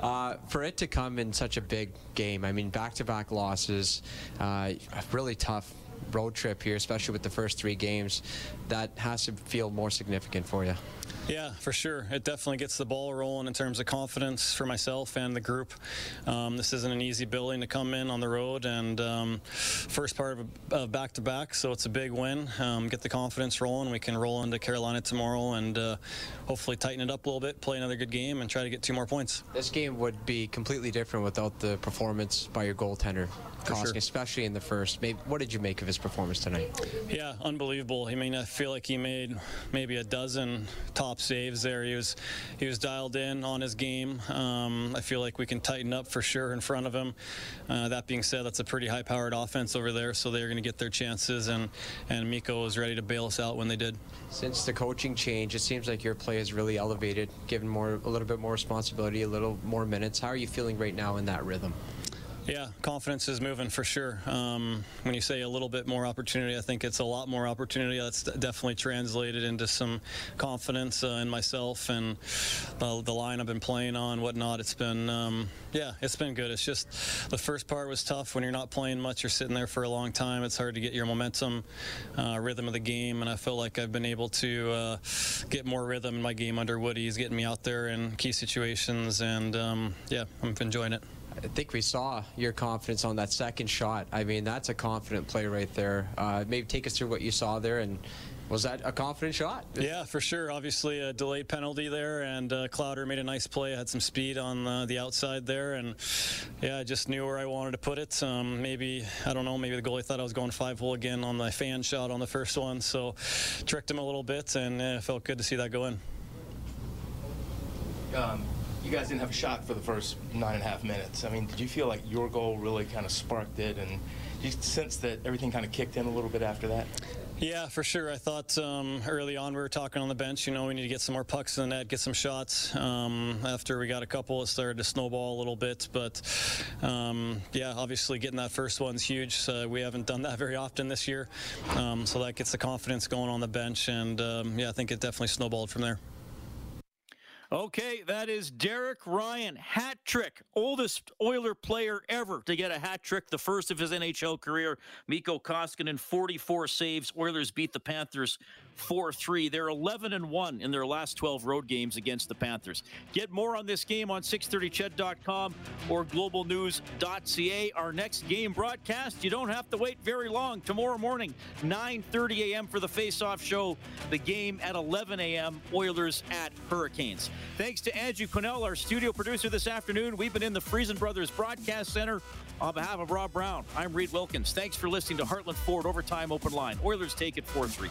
Uh, for it to come in such a big game, I mean, back-to-back losses, uh, really tough road trip here, especially with the first three games. That has to feel more significant for you. Yeah, for sure. It definitely gets the ball rolling in terms of confidence for myself and the group. Um, this isn't an easy building to come in on the road, and um, first part of, of back-to-back, so it's a big win. Um, get the confidence rolling. We can roll into Carolina tomorrow and uh, hopefully tighten it up a little bit, play another good game, and try to get two more points. This game would be completely different without the performance by your goaltender, For Koski, sure. especially in the first. Maybe, what did you make of his performance tonight? Yeah, unbelievable. I mean, I feel like he made maybe a dozen top saves there. He was he was dialed in on his game. Um, I feel like we can tighten up for sure in front of him. Uh, that being said, that's a pretty high-powered offense over there, so they're going to get their chances, and and Mikko was ready to bail us out when they did. Since the coaching change, it seems like your play has really elevated, given more a little bit more responsibility, a little more minutes. How are you feeling right now in that rhythm? Yeah, confidence is moving for sure. Um, when you say a little bit more opportunity, I think it's a lot more opportunity. That's definitely translated into some confidence uh, in myself and uh, the line I've been playing on, whatnot. It's been, um, yeah, it's been good. It's just the first part was tough when you're not playing much. You're sitting there for a long time. It's hard to get your momentum, uh, rhythm of the game, and I feel like I've been able to uh, get more rhythm in my game under Woody. He's getting me out there in key situations, and um, yeah, I'm enjoying it. I think we saw your confidence on that second shot. I mean, that's a confident play right there. Uh, maybe take us through what you saw there, and was that a confident shot? Yeah, for sure. Obviously, a delayed penalty there, and uh, Clowder made a nice play. Had some speed on uh, the outside there, and yeah, I just knew where I wanted to put it. Um, maybe I don't know. Maybe the goalie thought I was going five hole again on the fan shot on the first one, so tricked him a little bit, and uh, it felt good to see that go in. Um, you guys didn't have a shot for the first nine and a half minutes. I mean, did you feel like your goal really kind of sparked it, and you sense that everything kind of kicked in a little bit after that? Yeah, for sure. I thought um, early on we were talking on the bench. You know, we need to get some more pucks in the net, get some shots. Um, after we got a couple, it started to snowball a little bit. But um, yeah, obviously getting that first one's huge. We haven't done that very often this year, um, so that gets the confidence going on the bench. And um, yeah, I think it definitely snowballed from there. Okay, that is Derek Ryan. Hat trick. Oldest Oiler player ever to get a hat trick, the first of his NHL career. Mikko Koskinen, 44 saves. Oilers beat the Panthers 4 3. They're 11 and 1 in their last 12 road games against the Panthers. Get more on this game on 630ched.com or globalnews.ca. Our next game broadcast, you don't have to wait very long. Tomorrow morning, 9.30 a.m. for the face-off show. The game at 11 a.m. Oilers at Hurricanes. Thanks to Andrew Quinnell, our studio producer this afternoon. We've been in the Friesen Brothers Broadcast Center. On behalf of Rob Brown, I'm Reid Wilkins. Thanks for listening to Heartland Ford Overtime Open Line. Oilers take it 4-3.